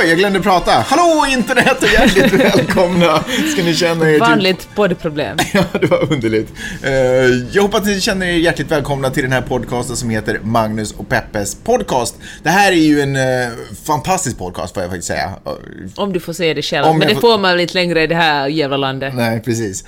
Oj, jag glömde prata. Hallå internet och hjärtligt välkomna ska ni känna er till... Vanligt poddproblem. Ja, det var underligt. Eh, Jag hoppas att ni känner er hjärtligt välkomna till den här podcasten som heter Magnus och Peppes podcast. Det här är ju en eh, fantastisk podcast får jag faktiskt säga. Eh, Om du får säga det själv. Om Men det får- får man väl inte längre i det här jävla landet. Nej, precis.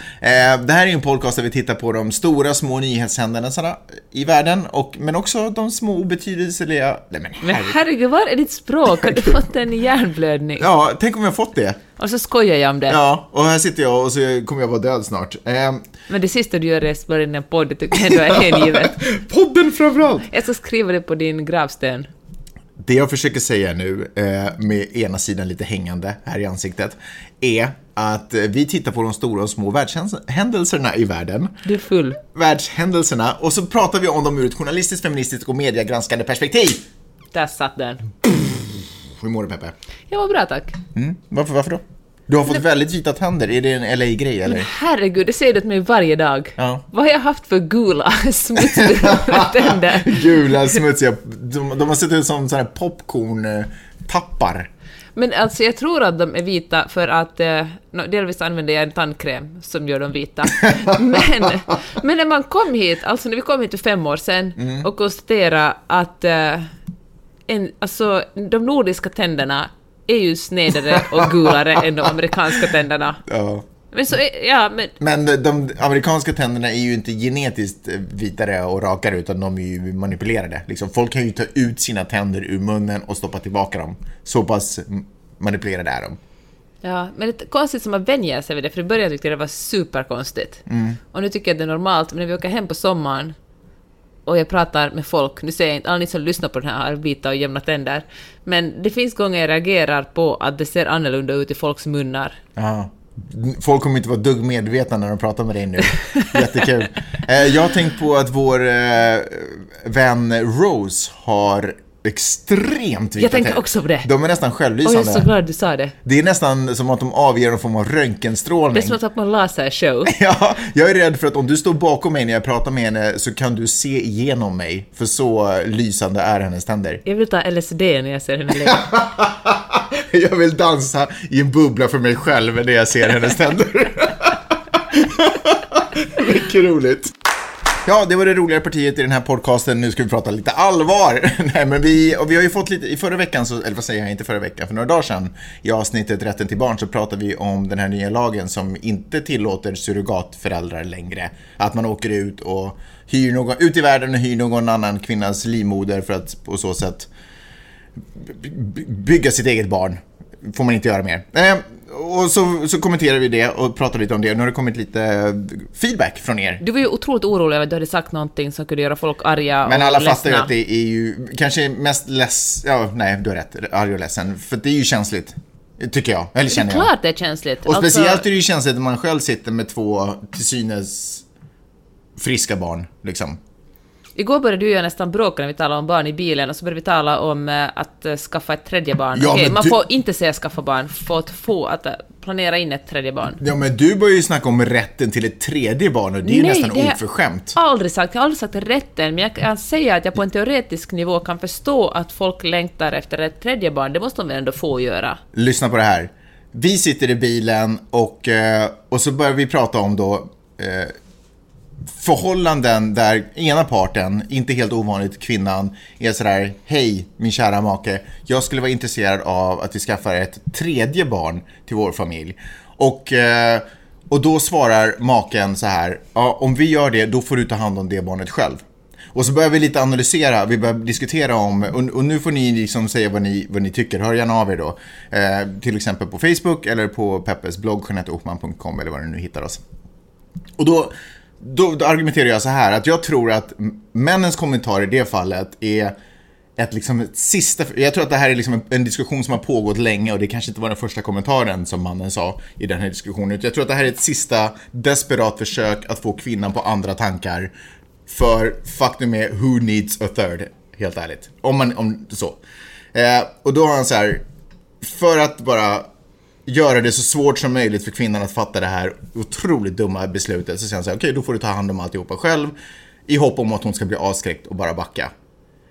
Det här är ju en podcast där vi tittar på de stora små nyhetshändelserna i världen, och, men också de små obetydelseliga... Nej, men Men herregud. herregud, var är ditt språk? Har du fått en hjärnblödning? Ja, tänk om jag fått det. Och så skojar jag om det. Ja, och här sitter jag och så kommer jag vara död snart. Eh, Men det sista du gör är att spela in en podd, det tycker jag ändå är hängivet. podden framförallt! Jag ska skriva det på din gravsten. Det jag försöker säga nu, eh, med ena sidan lite hängande här i ansiktet, är att eh, vi tittar på de stora och små världshändelserna i världen. Du är full. Världshändelserna, och så pratar vi om dem ur ett journalistiskt, feministiskt och mediegranskande perspektiv. Där satt den. Hur mår du Peppe? Jag var bra tack. Mm. Varför, varför då? Du har fått väldigt vita tänder, är det en LA-grej eller? Herregud, det säger du till mig varje dag. Ja. Vad har jag haft för gula, smutsiga tänder? Gula, smutsiga, de, de har sett ut som sådana här popcorn-tappar. Men alltså jag tror att de är vita för att eh, delvis använder jag en tandkräm som gör dem vita. men, men när man kom hit, alltså när vi kom hit för fem år sedan Mm. och konstaterade att eh, en, alltså, de nordiska tänderna är ju snedare och gulare än de amerikanska tänderna. Ja. Men så, ja, men Men de amerikanska tänderna är ju inte genetiskt vitare och rakare utan de är ju manipulerade. Liksom, folk kan ju ta ut sina tänder ur munnen och stoppa tillbaka dem. Så pass manipulerade är de. Ja, men det är konstigt som man vänjer sig vid det, för i början tyckte jag det var superkonstigt. Och nu tycker jag det är normalt, men när vi åker hem på sommaren och jag pratar med folk, nu säger jag inte alla ni som lyssnar på den här har vita och jämna tänder, men det finns gånger jag reagerar på att det ser annorlunda ut i folks munnar. Ja. Folk kommer inte vara dugg medvetna när de pratar med dig nu. Jättekul. Eh, Jag har tänkt på att vår eh, vän Rose har extremt vita Jag tänkte också på det. De är nästan Och jag är självlysande. så glad du sa det. Det är nästan som att de avger en form av röntgenstrålning. Det är som att ta på en lasershow. Ja, jag är rädd för att om du står bakom mig när jag pratar med henne så kan du se igenom mig. För så lysande är hennes tänder. Jag vill ta LSD när jag ser henne leva. Jag vill dansa i en bubbla för mig själv när jag ser hennes tänder. Mycket roligt. Ja, det var det roligare partiet i den här podcasten. Nu ska vi prata lite allvar. Nej, men vi, och vi har ju fått lite, i förra veckan, så, eller vad säger jag, inte förra veckan, för några dagar sedan, i avsnittet Rätten till barn, så pratade vi om den här nya lagen som inte tillåter surrogatföräldrar längre. Att man åker ut och hyr någon, ut i världen och hyr någon annan kvinnas livmoder för att på så sätt bygga sitt eget barn. Får man inte göra mer. Eh, och så, så kommenterade vi det och pratade lite om det. Nu har det kommit lite feedback från er. Du var ju otroligt orolig över att du hade sagt någonting som kunde göra folk arga Men och alla ledsna. fattar ju att det är ju kanske mest less... Ja, nej, du har rätt. Arg och ledsen. För det är ju känsligt. Tycker jag. Eller Det är känner jag. klart det är känsligt. Och Alltså- speciellt är det ju känsligt när man själv sitter med två till synes friska barn. Liksom. Igår började du och jag nästan bråka när vi talade om barn i bilen och så började vi tala om eh, att eh, skaffa ett tredje barn. Ja, Okej, man du- får inte säga skaffa barn, får att få att eh, planera in ett tredje barn. Ja, men du börjar ju snacka om rätten till ett tredje barn och det är ju nästan det- oförskämt. Aldrig sagt, jag har aldrig sagt rätten, men jag kan säga att jag på en teoretisk nivå kan förstå att folk längtar efter ett tredje barn. Det måste de väl ändå få göra? Lyssna på det här. Vi sitter i bilen och, och så börjar vi prata om då eh, förhållanden där ena parten, inte helt ovanligt kvinnan, är sådär Hej min kära make, jag skulle vara intresserad av att vi skaffar ett tredje barn till vår familj. Och, eh, och då svarar maken så här, ja om vi gör det då får du ta hand om det barnet själv. Och så börjar vi lite analysera, vi börjar diskutera om, och, och nu får ni liksom säga vad ni, vad ni tycker, hör gärna av er då. Eh, till exempel på Facebook eller på Peppes blogg, jeanetteochman.com eller var ni nu hittar oss. Och då, då, då argumenterar jag så här, att jag tror att männens kommentar i det fallet är ett, liksom, ett sista... Jag tror att det här är liksom en, en diskussion som har pågått länge och det kanske inte var den första kommentaren som mannen sa i den här diskussionen. Jag tror att det här är ett sista desperat försök att få kvinnan på andra tankar. För faktum är, who needs a third? helt ärligt. Om man, om så. Eh, och då har han så här, för att bara göra det så svårt som möjligt för kvinnan att fatta det här otroligt dumma beslutet, så säger han så här, okej, okay, då får du ta hand om alltihopa själv, i hopp om att hon ska bli avskräckt och bara backa.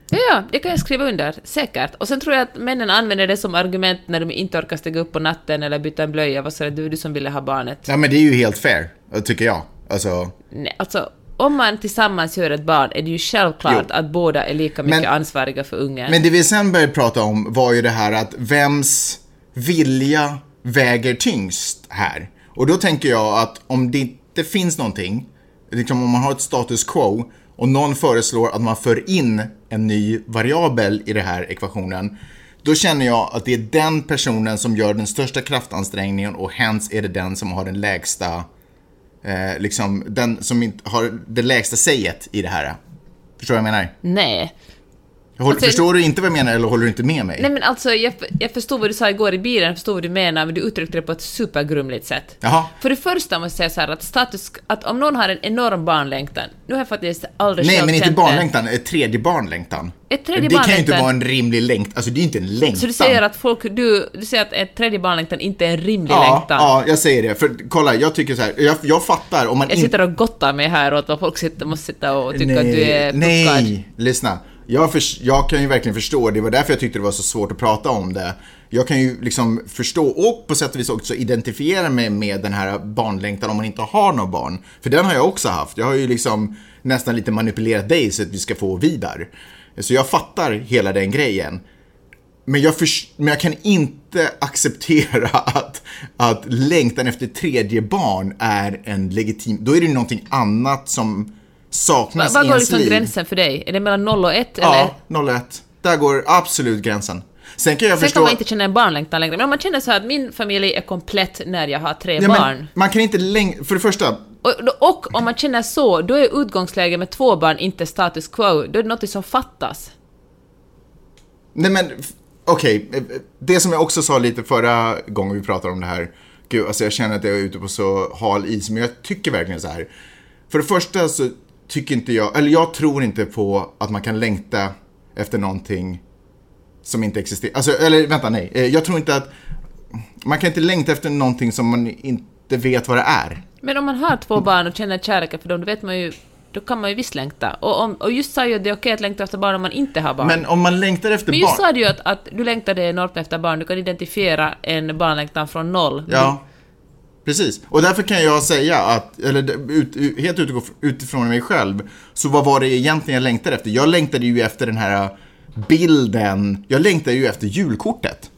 Ja, ja, det kan jag skriva under, säkert. Och sen tror jag att männen använder det som argument när de inte orkar stiga upp på natten eller byta en blöja. Vad säger du, du som ville ha barnet? Ja, men det är ju helt fair, tycker jag. Alltså... Nej, alltså, om man tillsammans gör ett barn är det ju självklart jo. att båda är lika mycket men, ansvariga för ungen. Men det vi sen började prata om var ju det här att vems vilja väger tyngst här? Och då tänker jag att om det inte finns någonting, liksom om man har ett status quo och någon föreslår att man för in en ny variabel i den här ekvationen, då känner jag att det är den personen som gör den största kraftansträngningen och hens är det den som har den lägsta, eh, liksom, den som har det lägsta säget i det här. Förstår du vad jag menar? Nej. Håll, alltså, förstår du inte vad jag menar eller håller du inte med mig? Nej men alltså, jag, jag förstår vad du sa igår i bilen, jag förstår vad du menar, men du uttryckte det på ett supergrumligt sätt. Jaha. För det första måste jag säga så här att status, att om någon har en enorm barnlängtan, nu har jag faktiskt aldrig Nej själv men inte barnlängtan, ett tredje barnlängtan. Ett tredje det barnlängtan. kan ju inte vara en rimlig längtan, alltså det är ju inte en längtan. Så du säger att folk, du, du säger att ett tredje barnlängtan inte är en rimlig ja, längtan? Ja, jag säger det. För kolla, jag tycker så här, jag, jag fattar om man Jag sitter och gottar mig här åt vad folk sitter, måste sitta och tycka nej, att du är puckad. Nej, lyssna. Jag, för, jag kan ju verkligen förstå, det var därför jag tyckte det var så svårt att prata om det. Jag kan ju liksom förstå och på sätt och vis också identifiera mig med den här barnlängtan om man inte har några barn. För den har jag också haft. Jag har ju liksom nästan lite manipulerat dig så att vi ska få vidare. Så jag fattar hela den grejen. Men jag, för, men jag kan inte acceptera att, att längtan efter tredje barn är en legitim... Då är det någonting annat som saknas Var i går liksom liv. gränsen för dig? Är det mellan 0 och 1 eller? Ja, 01. Där går absolut gränsen. Sen kan jag Sen förstå... kan man inte känna en barnlängtan längre. Men om man känner så här att min familj är komplett när jag har tre Ja, barn. man kan inte längre... För det första, Och, och om man känner så, då är utgångsläget med två barn inte status quo. Då är det något som fattas. Nej men, okej. eh, Det som jag också sa lite förra gången vi pratade om det här. Gud, alltså jag känner att jag är ute på så hal is. Men jag tycker verkligen så här. För det första så tycker inte jag, eller jag tror inte på att man kan längta efter någonting som inte existerar. Alltså, eller vänta, nej. Eh, Jag tror inte att man kan inte längta efter någonting som man inte vet vad det är. Men om man har två barn och känner kärleken för dem, då vet man ju då kan man ju visst längta. Och, om, och just sa ju att det är okej att längta efter barn om man inte har barn. Men om man längtar efter Men just barn. sa du ju att, att du längtade enormt efter barn, du kan identifiera en barnlängtan från noll. Ja, precis. Och därför kan jag säga att, eller ut, helt utifrån mig själv, så vad var det egentligen jag längtade efter? Jag längtade ju efter den här äh, bilden, jag längtade ju efter julkortet.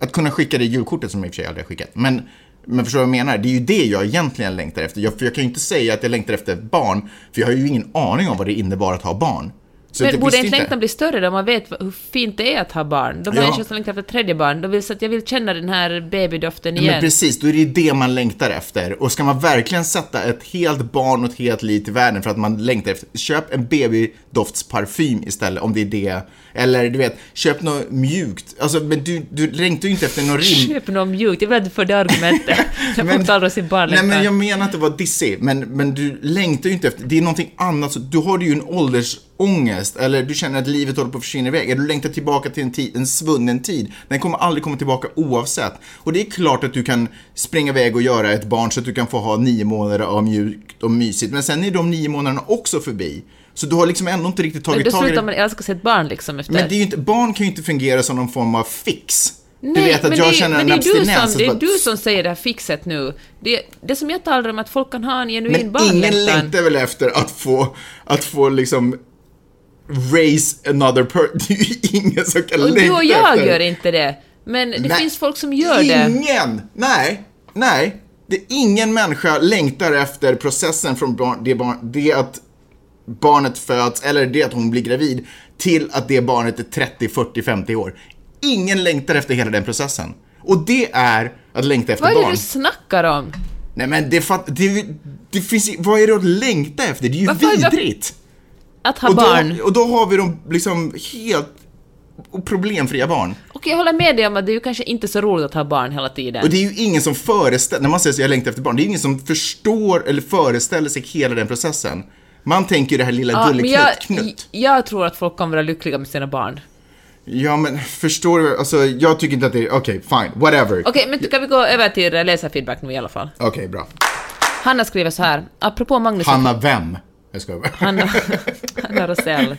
Att kunna skicka det julkortet som jag i och för sig aldrig har skickat. Men, men förstår du vad jag menar? Det är ju det jag egentligen längtar efter. Jag, för jag kan ju inte säga att jag längtar efter ett barn, för jag har ju ingen aning om vad det innebar att ha barn. Så Men borde inte längtan bli större då man vet hur fint det är att ha barn? De Ja. människor som längtar efter tredje barn, de vill så att jag vill känna den här babydoften Ja, igen. Men precis, då är det det man längtar efter. Och ska man verkligen sätta ett helt barn och ett helt liv till världen för att man längtar efter, köp en babydoftsparfym istället om det är det. Eller du vet, köp något mjukt. Alltså, men du, du längtar ju inte efter någon rim... Köp något mjukt, jag att du får det argumentet. Jag Men- inte aldrig sin Nej barnlängtan. men jag menar att det var dissig, men, men du längtar ju inte efter, det är någonting annat, du har ju en åldersångest, eller du känner att livet håller på att försvinna iväg, eller du längtar tillbaka till en, tid, en svunnen tid. Den kommer aldrig komma tillbaka oavsett. Och det är klart att du kan springa iväg och göra ett barn så att du kan få ha nio månader av mjukt och mysigt, men sen är de nio månaderna också förbi. Så du har liksom ändå inte riktigt Men tagit tag i slutar det. man älska sitt barn liksom efter... Men det är ju inte, barn kan ju inte fungera som någon form av fix. Nej, du vet att men jag det, känner men en det är du abstinens. det att är du som säger det här fixet nu. Det, det som jag talar om att folk kan ha en genuin Men ingen barnlängtan. längtar väl efter att få, att få liksom raise another person. Det är ju ingen som kan Och du och jag efter. gör inte det. Men det Nej, finns folk som gör det. Ingen! Nej, nej. Det är ingen människa längtar efter processen från barn, det, barn, det att barnet föds eller det att hon blir gravid till att det barnet är 30, 40, 50 år. Ingen längtar efter hela den processen. Och det är att längta efter Vad är det barn. du snackar om? Nej men det, fatt, det, det finns vad är det att längta efter? Det är ju varför- vidrigt. Att ha Och barn? då, och då har vi de liksom helt problemfria barn. Och jag håller med dig om att det är ju kanske inte så roligt att ha barn hela tiden. Och det är ju ingen som föreställer, när man säger så jag längtar efter barn, det är ingen som förstår eller föreställer sig hela den processen. Man tänker ju det här lilla Ja, men jag, jag tror att folk kommer vara lyckliga med sina barn. Ja, men förstår du? Alltså, jag tycker inte att det är... Okej, fine. Whatever. Okej, men kan vi gå över till eh, läsarfeedback nu i alla fall? Okej, bra. Hanna skriver så här, apropå Magnus... Hanna vem? Jag skojar bara. Hanna, Hanna Rosell.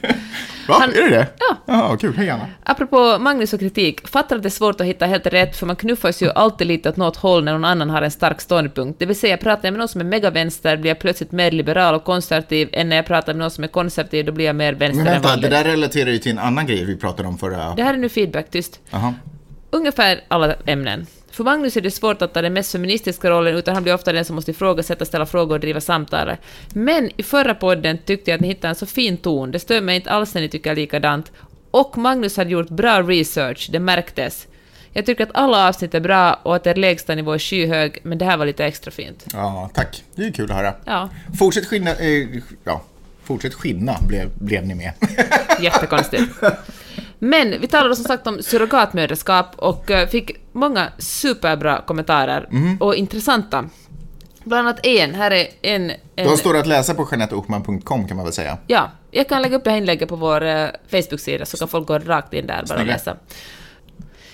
Va? Han- Är det det? Ja. Jaha, kul. Hej Anna. Apropå Magnus och kritik, fattar att det är svårt att hitta helt rätt, för man knuffas ju alltid lite åt något håll när någon annan har en stark ståndpunkt. Det vill säga, pratar jag med någon som är megavänster blir jag plötsligt mer liberal och konservativ, än när jag pratar med någon som är konservativ, då blir jag mer vänster Men än vänta, det vanligt. där relaterar ju till en annan grej vi pratade om förra... Det här är nu feedback, tyst. Jaha. Ungefär alla ämnen. För Magnus är det svårt att ta den mest feministiska rollen, utan han blir ofta den som måste ifrågasätta, ställa frågor och driva samtalet. Men i förra podden tyckte jag att ni hittade en så fin ton, det stör mig inte alls när ni tycker likadant. Och Magnus hade gjort bra research, det märktes. Jag tycker att alla avsnitt är bra och att er lägsta nivå är skyhög, men det här var lite extra fint. Ja, tack. Det är kul att höra. Ja, Fortsätt skinna... Eh, ja, fortsätt skinna blev, blev ni med. jättekonstigt. Men vi talade som sagt om surrogatmödraskap och eh, fick många superbra kommentarer och intressanta. Bland annat en, här är en... en De står att läsa på JanetteOchman.com kan man väl säga. Ja, jag kan lägga upp det här inlägget på vår eh, Facebook-sida så kan folk gå rakt in där bara och läsa.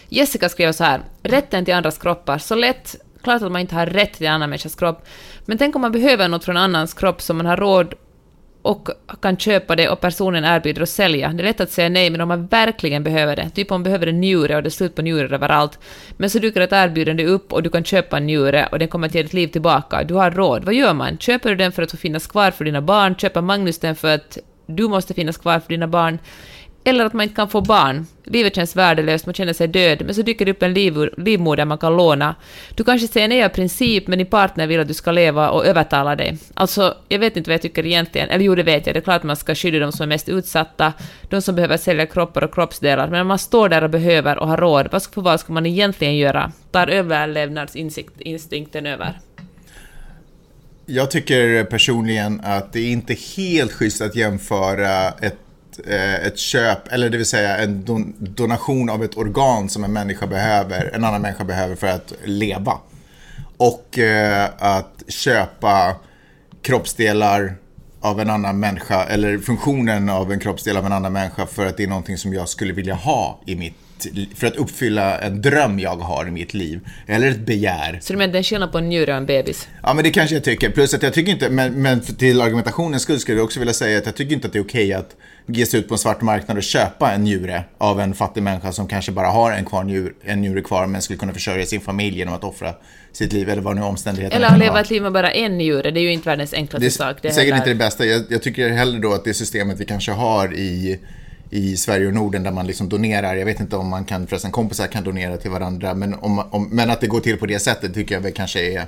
Jessica skrev så här, rätten till andras kroppar, så lätt, klart att man inte har rätt till en annan människas kropp, men tänk om man behöver något från en annans kropp som man har råd och kan köpa det och personen erbjuder att sälja. Det är lätt att säga nej, men om man verkligen behöver det, typ om man behöver en njure och det är slut på njurar överallt, men så dyker ett erbjudande upp och du kan köpa en njure och den kommer att ge ditt liv tillbaka. Du har råd. Vad gör man? Köper du den för att få finnas kvar för dina barn? Köper Magnus den för att du måste finnas kvar för dina barn? Eller att man inte kan få barn. Livet känns värdelöst, man känner sig död, men så dyker det upp en liv, livmoder man kan låna. Du kanske säger nej av princip, men din partner vill att du ska leva och övertala dig. Alltså, jag vet inte vad jag tycker egentligen. Eller jo, det vet jag. Det är klart att man ska skydda de som är mest utsatta, de som behöver sälja kroppar och kroppsdelar. Men om man står där och behöver och har råd, vad ska, vad ska man egentligen göra? Tar överlevnadsinstinkten över? Jag tycker personligen att det är inte helt schysst att jämföra ett, ett köp, eller det vill säga en don, donation av ett organ som en människa behöver, en annan människa behöver för att leva. Och eh, att köpa kroppsdelar av en annan människa, eller funktionen av en kroppsdel av en annan människa för att det är någonting som jag skulle vilja ha i mitt för att uppfylla en dröm jag har i mitt liv. Eller ett begär. Så du menar det är en skillnad på en njure och en bebis? Ja, men det kanske jag tycker. Plus att jag tycker inte, men, men till argumentationens skull skulle jag också vilja säga att jag tycker inte att det är okej att ge sig ut på en svart marknad och köpa en njure av en fattig människa som kanske bara har en, kvar njur, en njure kvar men skulle kunna försörja sin familj genom att offra sitt liv eller vad nu omständigheterna Eller att leva ett liv med bara en njure, det är ju inte världens enklaste Det är sak. Det är säkert inte det bästa. Jag, jag tycker hellre då att det systemet vi kanske har i, i Sverige och Norden där man liksom donerar. Jag vet inte om man kan, förresten kompisar kan donera till varandra. Men, om, om, men att det går till på det sättet tycker jag väl kanske är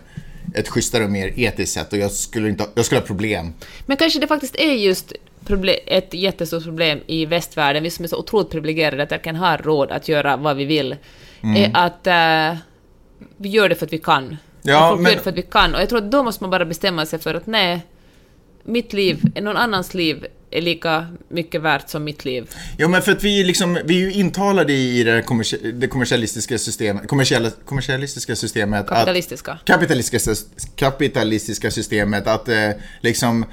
ett schysstare och mer etiskt sätt. Och jag skulle, inte, ha- jag skulle ha problem. Men kanske det faktiskt är just proble- ett jättestort problem i västvärlden, vi som är så otroligt privilegierade att verkligen har råd att göra vad vi vill, Mm. är att eh, vi gör det för att vi kan. Ja, folk men- gör det för att vi kan. Och jag tror att då måste man bara bestämma sig för att nej, mitt liv, någon annans liv är lika mycket värt som mitt liv. Ja, men för att vi är, liksom, vi är ju intalade i det, kommersi- det kommersialistiska systemet, kommersiella, kommersialistiska systemet. att- Kapitalistiska. kapitalistiska, kapitalistiska systemet att eh, liksom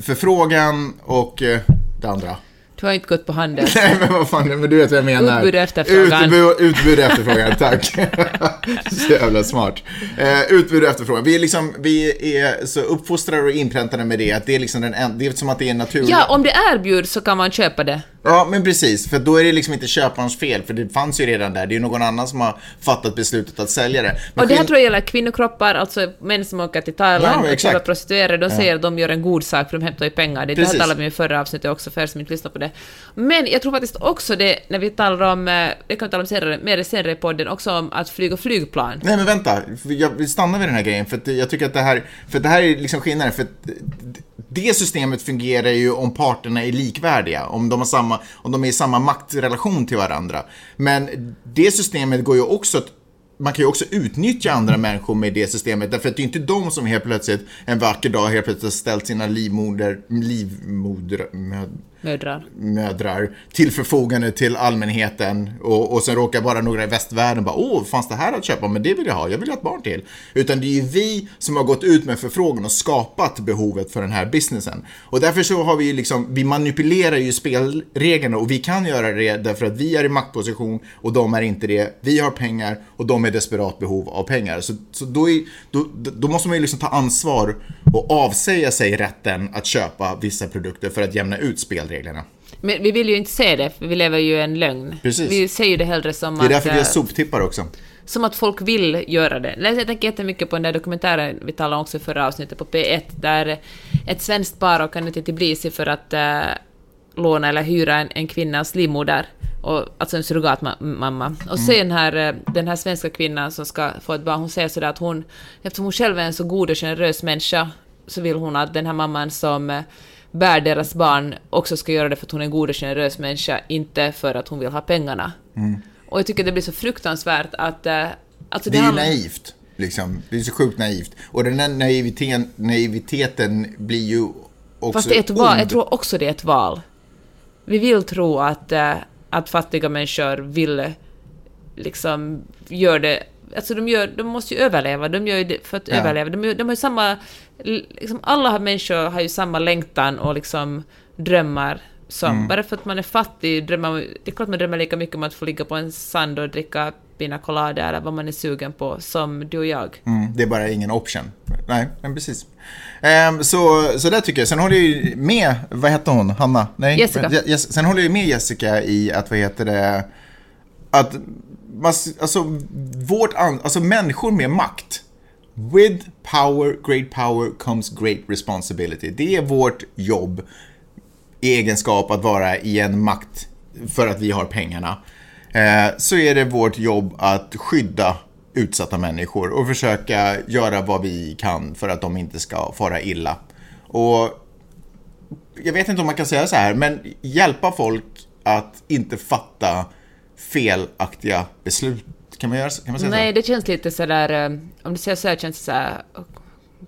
förfrågan och eh, det andra. Du har inte gått på handel. Nej men vad fan, men du vet vad jag menar. Utbud och efterfrågan. Utbud, utbud och efterfrågan, tack. så jävla smart. Eh, utbud och efterfrågan. Vi är, liksom, vi är så uppfostrade och inpräntade med det att det är liksom den en, det är som att det är naturligt. Ja, om det erbjuds så kan man köpa det. Ja, men precis. För då är det liksom inte köparens fel, för det fanns ju redan där. Det är ju någon annan som har fattat beslutet att sälja det. Men Och det här tror jag gäller kvinnokroppar, alltså män som åker till Thailand Ja, och köper prostituerade, de säger att de gör en god sak för de hämtar ju pengar. Det, det här talade vi om i förra avsnittet också, för er som inte lyssnar på det. Men jag tror faktiskt också det, när vi talar om, eh, det kan vi tala om senare, mer senare i podden, också om att flyga flygplan. Nej men vänta, jag vill stanna vid den här grejen för jag tycker att det här, för det här är liksom skillnaden för att det systemet fungerar ju om parterna är likvärdiga, om de, har samma, om de är i samma maktrelation till varandra. Men det systemet går ju också att man kan ju också utnyttja andra människor med det systemet, därför att det är inte de som helt plötsligt en vacker dag helt plötsligt har ställt sina livmoder, livmoder, med, Mödrar. mödrar till förfogande till allmänheten och, och sen råkar bara några i västvärlden bara åh, fanns det här att köpa? Men det vill jag ha, jag vill ha ett barn till. Utan det är ju vi som har gått ut med förfrågan och skapat behovet för den här businessen. Och därför så har vi ju liksom, vi manipulerar ju spelreglerna och vi kan göra det därför att vi är i maktposition och de är inte det. Vi har pengar och de är i desperat behov av pengar. Så, så då, är, då, då måste man ju liksom ta ansvar och avsäga sig rätten att köpa vissa produkter för att jämna ut spelreglerna. Men vi vill ju inte se det, för vi lever ju i en lögn. Precis. Vi ser ju det hellre som Det är därför att... vi har eh, soptippar också. Som att folk vill göra det. Jag tänker jättemycket på den där dokumentären vi talade om också i förra avsnittet på P1, där ett svenskt par åker ner till Tbilisi för att äh, låna eller hyra en, en kvinnas livmoder, och, alltså en surrogatmamma. Och Mm. sen här, eh, den här svenska kvinnan som ska få ett barn, hon säger sådär att hon, eftersom hon själv är en så god och generös människa, så vill hon att den här mamman som bär deras barn också ska göra det för att hon är en god och generös människa, inte för att hon vill ha pengarna. Mm. Och jag tycker det blir så fruktansvärt att... eh, Alltså Det är ju handlar- naivt. Liksom. Det är så sjukt naivt. Och den här naiviteten, naiviteten blir ju också Fast det är ett val, ond. jag tror också det är ett val. Vi vill tro att, eh, att fattiga människor vill liksom gör det Alltså de, gör, de måste ju överleva, de gör ju det för att Ja. överleva. De, de har ju samma... Liksom alla har- människor har ju samma längtan och liksom drömmar som... Mm. Bara för att man är fattig drömmer. Det är klart man drömmer lika mycket om att få ligga på en sand och dricka pina colada eller vad man är sugen på, som du och jag. Mm, det är bara ingen option. Nej, men precis. Ehm, så, så där tycker jag. Sen håller jag ju med, vad hette hon? Hanna? Nej, Jessica. Je- Jess- sen håller jag med Jessica i att, vad heter det, att man, alltså, vårt, an- alltså människor med makt. With power, great power comes great responsibility. Det är vårt jobb i egenskap att vara i en makt för att vi har pengarna. Eh, så är det vårt jobb att skydda utsatta människor och försöka göra vad vi kan för att de inte ska fara illa. Och jag vet inte om man kan säga så här, men hjälpa folk att inte fatta felaktiga beslut. Kan man, göra, kan man säga Nej, så? det känns lite sådär... eh, Om du säger så här känns det såhär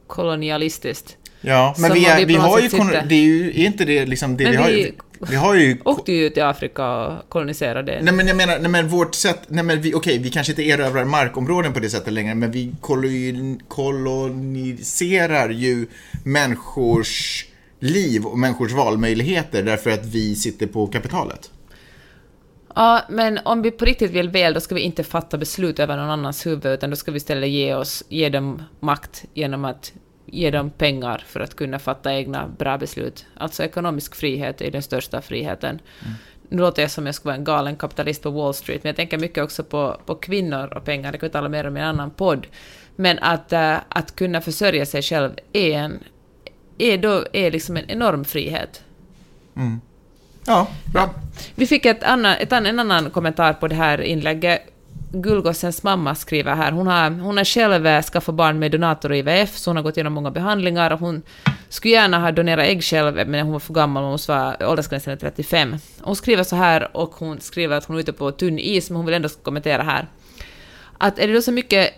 kolonialistiskt. Ja, men vi, är, vi vi har ju, kon- det är ju, är inte det liksom det Men vi har vi- ju, vi har ju Åkte ju till Afrika och koloniserade. Nej men jag menar, nej men vårt sätt, nej men vi, okej, vi kanske inte erövrar markområden på det sättet längre, men vi kolon, koloniserar ju människors liv och människors valmöjligheter därför att vi sitter på kapitalet. Ja, men om vi på riktigt vill väl, då ska vi inte fatta beslut över någon annans huvud, utan då ska vi istället ge, oss, ge dem makt genom att ge dem pengar för att kunna fatta egna bra beslut. Alltså ekonomisk frihet är den största friheten. Nu låter jag som jag skulle vara en galen kapitalist på Wall Street, men jag tänker mycket också på, på kvinnor och pengar, det kan vi tala mer om i en annan podd. Men att, äh, att kunna försörja sig själv är, en, är, då, är liksom en enorm frihet. Ja, bra. Vi fick ett annan, ett annan, en annan kommentar på det här inlägget. Gullgossens mamma skriver här, hon har, hon har själv eh, skaffat barn med donator och IVF, så hon har gått igenom många behandlingar och hon skulle gärna ha donerat ägg själv, men hon var för gammal, hon måste vara åldersgränsen är 35. Hon skriver så här, och hon skriver att hon är ute på tunn is, men hon vill ändå kommentera här. Att är det då så mycket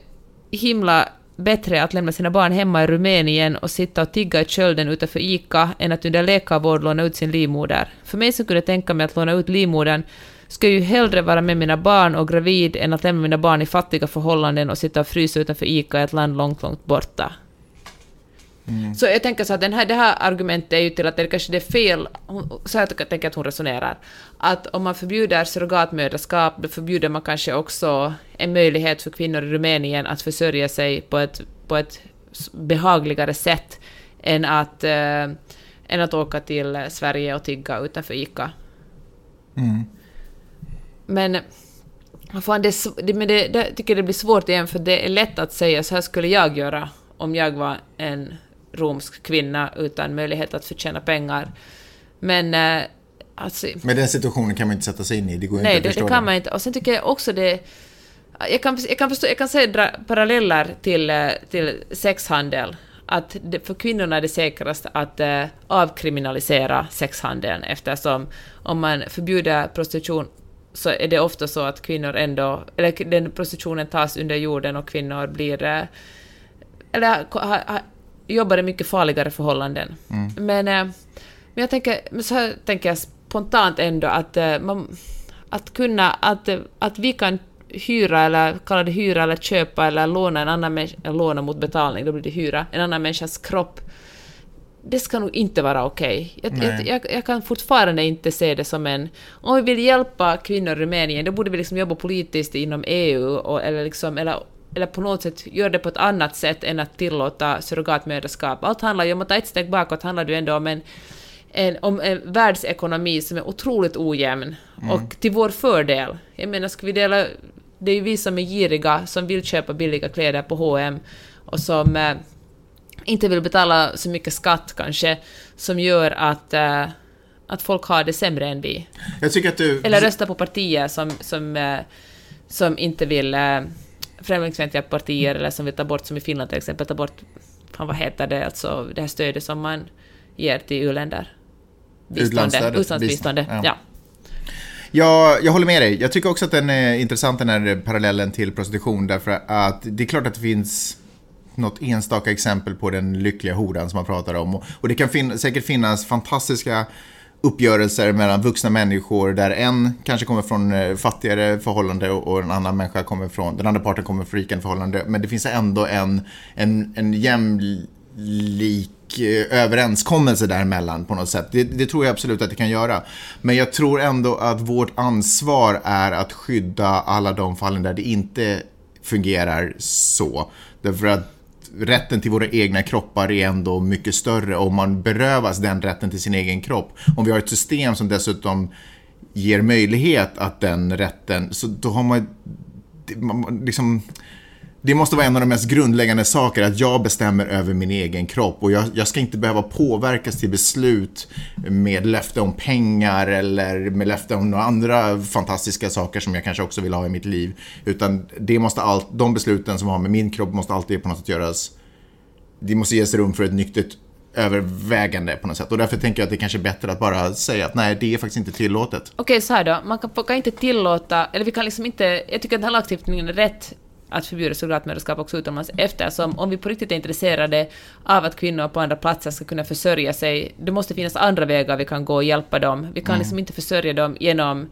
himla bättre att lämna sina barn hemma i Rumänien och sitta och tigga i kölden utanför ICA än att under läkarvård låna ut sin livmoder. För mig som kunde tänka mig att låna ut livmodern ska jag ju hellre vara med mina barn och gravid än att lämna mina barn i fattiga förhållanden och sitta och frysa utanför ICA i ett land långt, långt borta. Så jag tänker så att den här, det här argumentet är ju till att det kanske det är fel, hon, så här tänker jag att hon resonerar, att om man förbjuder surrogatmödraskap, då förbjuder man kanske också en möjlighet för kvinnor i Rumänien att försörja sig på ett, på ett behagligare sätt än att, eh, än att åka till Sverige och tigga utanför ICA. Men Fan, det, men det, det jag tycker det blir svårt igen, för det är lätt att säga så här skulle jag göra om jag var en romsk kvinna utan möjlighet att förtjäna pengar. Men eh, alltså, Men den situationen kan man inte sätta sig in i, det går nej, inte det, att förstå det kan man inte. Och sen tycker jag också det... Jag kan, jag kan, förstå, jag kan se paralleller till, eh, till sexhandel. Att det, för kvinnorna är det säkrast att eh, avkriminalisera sexhandeln eftersom om man förbjuder prostitution så är det ofta så att kvinnor ändå, eller den prostitutionen tas under jorden och kvinnor blir, eh, eller ha, ha, jobbar i mycket farligare förhållanden. Men, eh, men Men jag tänker, men så här tänker jag spontant ändå att eh, man, att kunna, att, att vi kan hyra eller kalla det hyra eller köpa eller låna en annan människa, låna mot betalning, då blir det hyra, en annan människas kropp. Det ska nog inte vara okej. Jag, Nej. jag, jag, jag kan fortfarande inte se det som en... Om vi vill hjälpa kvinnor i Rumänien, då borde vi liksom jobba politiskt inom EU, och, eller, liksom, eller, eller på något sätt göra det på ett annat sätt än att tillåta surrogatmödraskap. Allt handlar ju om att ta ett steg bakåt, handlar det ju ändå om en, en, om en världsekonomi som är otroligt ojämn och till vår fördel. Jag menar, ska vi dela... Det är ju vi som är giriga, som vill köpa billiga kläder på H&M och som eh, inte vill betala så mycket skatt kanske, som gör att, eh, att folk har det sämre än vi. Du... Eller rösta på partier som, som, eh, som inte vill... Främlingsfientliga partier, eller som vill ta bort, som i Finland till exempel, ta bort... Fan, vad heter det, alltså det här stödet som man ger till u-länder? Biståndet, utlandsbiståndet, bistånd, ja. ja. Jag, jag håller med dig. Jag tycker också att den är intressant den här parallellen till prostitution därför att det är klart att det finns något enstaka exempel på den lyckliga horan som man pratar om. Och, och det kan fin säkert finnas fantastiska uppgörelser mellan vuxna människor där en kanske kommer från eh, fattigare förhållande och, en annan människa kommer från, den andra parten kommer från rikare förhållande. Men det finns ändå en, en, en jämlik eh, överenskommelse däremellan på något sätt. Det, det tror jag absolut att det kan göra. Men jag tror ändå att vårt ansvar är att skydda alla de fallen där det inte fungerar så. Därför att rätten till våra egna kroppar är ändå mycket större om man berövas den rätten till sin egen kropp. Om vi har ett system som dessutom ger möjlighet att den rätten, så då har man, man liksom, det måste vara en av de mest grundläggande saker att jag bestämmer över min egen kropp och jag, jag ska inte behöva påverkas till beslut med löfte om pengar eller med löfte om några andra fantastiska saker som jag kanske också vill ha i mitt liv. Utan det måste allt, de besluten som har med min kropp måste alltid på något sätt göras det måste ges rum för ett nyktert övervägande på något sätt. Och därför tänker jag att det kanske är bättre att bara säga att nej, det är faktiskt inte tillåtet. Okej, så här då. Man kan, kan inte tillåta, eller vi kan liksom inte... Jag tycker att den här lagstiftningen är rätt att förbjuda surrogatmödraskap också utomlands eftersom om vi på riktigt är intresserade av att kvinnor på andra platser ska kunna försörja sig, det måste finnas andra vägar vi kan gå och hjälpa dem. Vi kan liksom inte försörja dem genom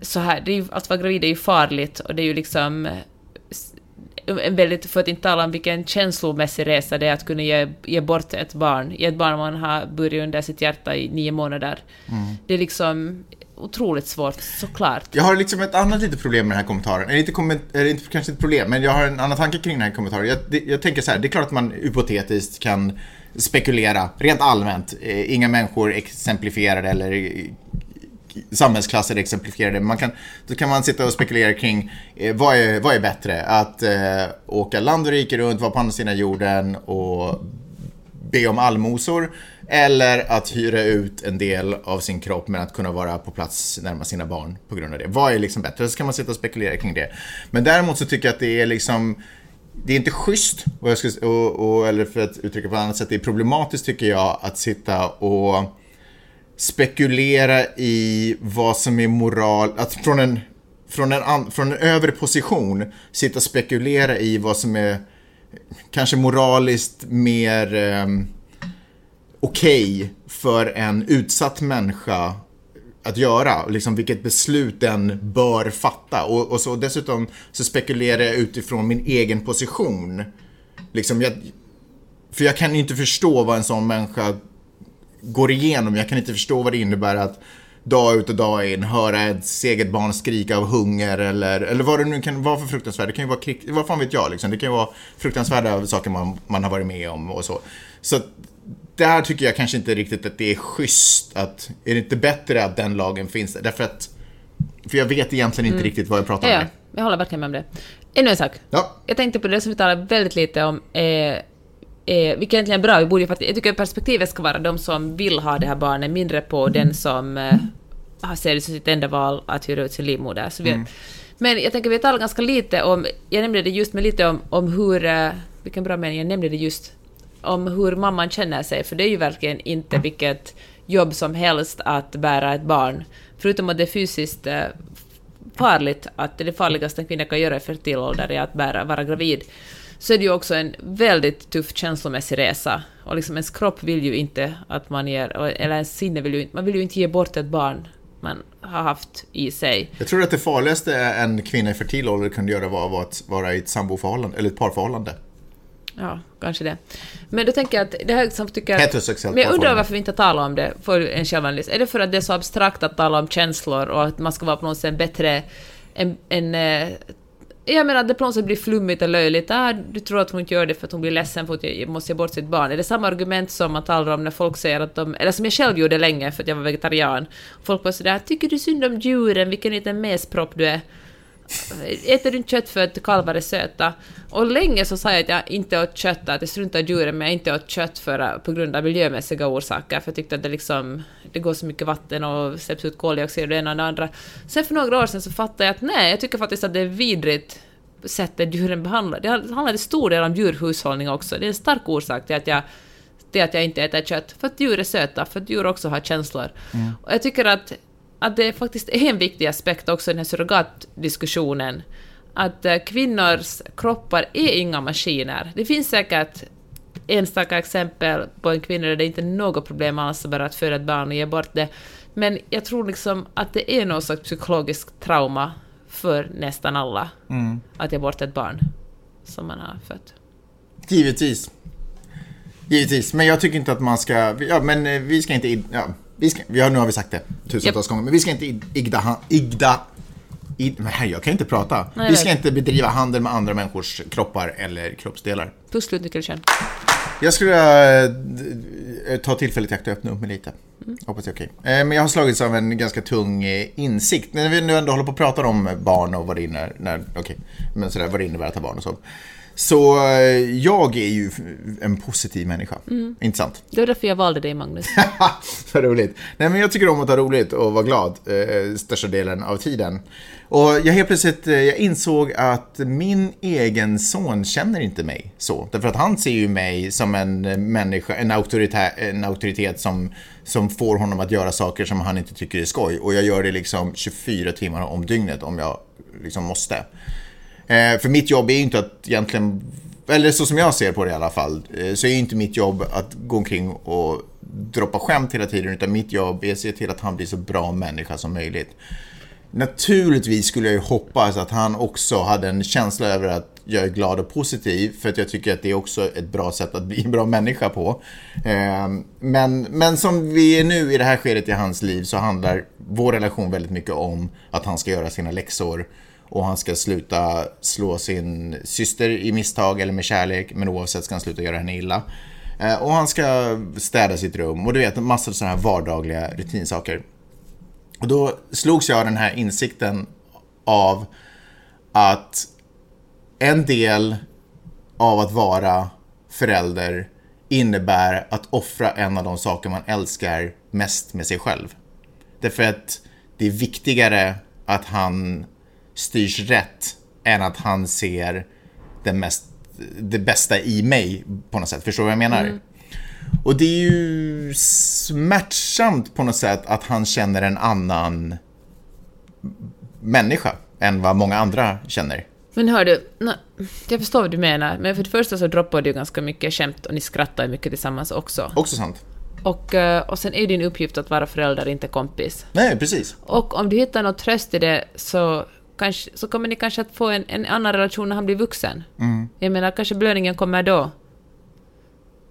så här, det är ju, att vara gravid är ju farligt och det är ju liksom en väldigt, för att inte tala om vilken känslomässig resa det är att kunna ge, ge bort ett barn, ge ett barn man har burit under sitt hjärta i nio månader. Det är liksom otroligt svårt, såklart. Jag har liksom ett annat litet problem med den här kommentaren. Eller inte, komment- eller inte kanske ett problem, men jag har en annan tanke kring den här kommentaren. Jag, det, jag tänker så här, det är klart att man hypotetiskt kan spekulera, rent allmänt. Eh, inga människor exemplifierade eller eh, samhällsklasser exemplifierade. Man kan, då kan man sitta och spekulera kring eh, vad, är, vad är bättre? Att eh, åka land och rike runt, vara på andra sidan jorden och be om allmosor eller att hyra ut en del av sin kropp men att kunna vara på plats närmare sina barn på grund av det. Vad är liksom bättre? Så kan man sitta och spekulera kring det. Men däremot så tycker jag att det är liksom det är inte schysst, och jag ska, och, och, eller för att uttrycka på ett annat sätt, det är problematiskt tycker jag att sitta och spekulera i vad som är moral, att från en, från en, an, från en övre position sitta och spekulera i vad som är kanske moraliskt mer eh, okej för en utsatt människa att göra. Liksom vilket beslut den bör fatta. Och, och så dessutom så spekulerar jag utifrån min egen position. Liksom jag, för jag kan ju inte förstå vad en sån människa går igenom. Jag kan inte förstå vad det innebär att dag ut och dag in höra ett eget barn skrika av hunger eller, eller vad det nu kan vara för fruktansvärt. Det kan ju vara krig, vad fan vet jag liksom. Det kan ju vara fruktansvärda saker man, man har varit med om och så. Så där tycker jag kanske inte riktigt att det är schysst att, är det inte bättre att den lagen finns där? Därför att, för jag vet egentligen inte riktigt vad jag pratar Ja, om. ja, jag håller verkligen med om det. Ännu en sak. Ja. Jag tänkte på det som vi talade väldigt lite om, eh, eh, vilket egentligen är bra, vi borde jag tycker att perspektivet ska vara de som vill ha det här barnet, mindre på den som eh, har ser det som sitt enda val att hyra ut sin livmoder. Så vi, Men jag tänker vi talar ganska lite om, jag nämnde det just med lite om, om hur, eh, vilken bra mening, jag nämnde det just om hur mamman känner sig, för det är ju verkligen inte vilket jobb som helst att bära ett barn. Förutom att det är fysiskt eh, farligt, att det är det farligaste en kvinna kan göra i fertil ålder är att bära, vara gravid, så är det ju också en väldigt tuff känslomässig resa. Och liksom ens kropp vill ju inte att man ger, eller ens sinne vill ju inte, man vill ju inte ge bort ett barn man har haft i sig. Jag tror att det farligaste en kvinna i fertil ålder kunde göra var att vara i ett samboförhållande, eller ett parförhållande. Ja, kanske det. Men då tänker jag att det här som tycker... Heterosexuellt Men jag undrar varför vi inte talar om det för en självanalys. Är det för att det är så abstrakt att tala om känslor och att man ska vara på något sätt bättre en, en eh, jag menar att det på något sätt blir flummigt och löjligt. Ah, du tror att hon inte gör det för att hon blir ledsen för att jag måste ge bort sitt barn. Är det samma argument som man talar om när folk säger att de... Eller som jag själv gjorde länge för att jag var vegetarian. Folk var sådär ”Tycker du synd om djuren? Vilken liten mespropp du är?” Äter du inte kött för att kalvar är söta? Och länge så sa jag att jag inte åt kött, att jag struntar i djuren, men jag inte åt kött för, på grund av miljömässiga orsaker, för jag tyckte att det liksom, det går så mycket vatten och släpps ut koldioxid och det ena och det andra. Sen för några år sedan så fattade jag att nej, jag tycker faktiskt att det är vidrigt sättet djuren behandlar. Det handlar till stor del om djurhushållning också. Det är en stark orsak till att jag till att jag inte äter kött. För att djur är söta, för att djur också har känslor. Mm. Och jag tycker att att det faktiskt är en viktig aspekt också i den här surrogatdiskussionen. Att eh, kvinnors kroppar är inga maskiner. Det finns säkert enstaka exempel på en kvinna där det inte är något problem alls bara att föda ett barn och ge bort det. Men jag tror liksom att det är något slags psykologiskt trauma för nästan alla mm. att ge bort ett barn som man har fött. Givetvis. Givetvis, men jag tycker inte att man ska... Ja, men eh, vi ska inte... Ja, vi ska, ja, nu har vi sagt det tusentals yep. gånger, men vi ska inte igda, igda i, nej, jag kan inte prata. Nej, vi ska inte bedriva handel med andra människors kroppar eller kroppsdelar. Puss Nickelchen. Jag skulle vilja äh, ta tillfället i akt och öppna upp mig lite. Mm. Hoppas det är okej. Okay. Äh, men jag har slagits av en ganska tung äh, insikt. När vi nu ändå håller på att prata om barn och vad det innebär, okay. men sådär, vad det innebär att ha barn och så. Så eh, jag är ju en positiv människa. Mm. Sant? Det var därför jag valde dig, Magnus. Så roligt. Nej, men jag tycker om att ha roligt och vara glad eh, största delen av tiden. Och jag helt plötsligt eh, jag insåg att min egen son känner inte mig så. Därför att han ser ju mig som en eh, människa, en, auktoritet, en auktoritet som, som får honom att göra saker som han inte tycker är skoj. Och jag gör det liksom 24 timmar om dygnet om jag liksom måste. Eh, för mitt jobb är ju inte att egentligen, eller så som jag ser på det i alla fall, eh, så är ju inte mitt jobb att gå omkring och droppa skämt hela tiden, utan mitt jobb är att se till att han blir så bra människa som möjligt. Naturligtvis skulle jag ju hoppas att han också hade en känsla över att jag är glad och positiv, för att jag tycker att det är också ett bra sätt att bli en bra människa på. Eh, men, men som vi är nu i det här skedet i hans liv så handlar vår relation väldigt mycket om att han ska göra sina läxor och han ska sluta slå sin syster i misstag eller med kärlek, men oavsett ska han sluta göra henne illa. Eh, och han ska städa sitt rum och du vet, en massa sådana här vardagliga rutinsaker. Och då slogs jag av den här insikten av att en del av att vara förälder innebär att offra en av de saker man älskar mest med sig själv. Därför att det är viktigare att han styrs rätt än att han ser det, mest, det bästa i mig på något sätt. Förstår du vad jag menar? Mm. Och det är ju smärtsamt på något sätt att han känner en annan människa än vad många andra känner. Men hör du, jag förstår vad du menar, men för det första så droppar du ganska mycket skämt och ni skrattar mycket tillsammans också. Också sant. Och, eh, och sen är din uppgift att vara förälder, inte kompis. Nej, precis. Och om du hittar något tröst i det så kanske, så kommer ni kanske att få en, en annan relation när han blir vuxen. Mm. Jag menar, kanske blödningen kommer då.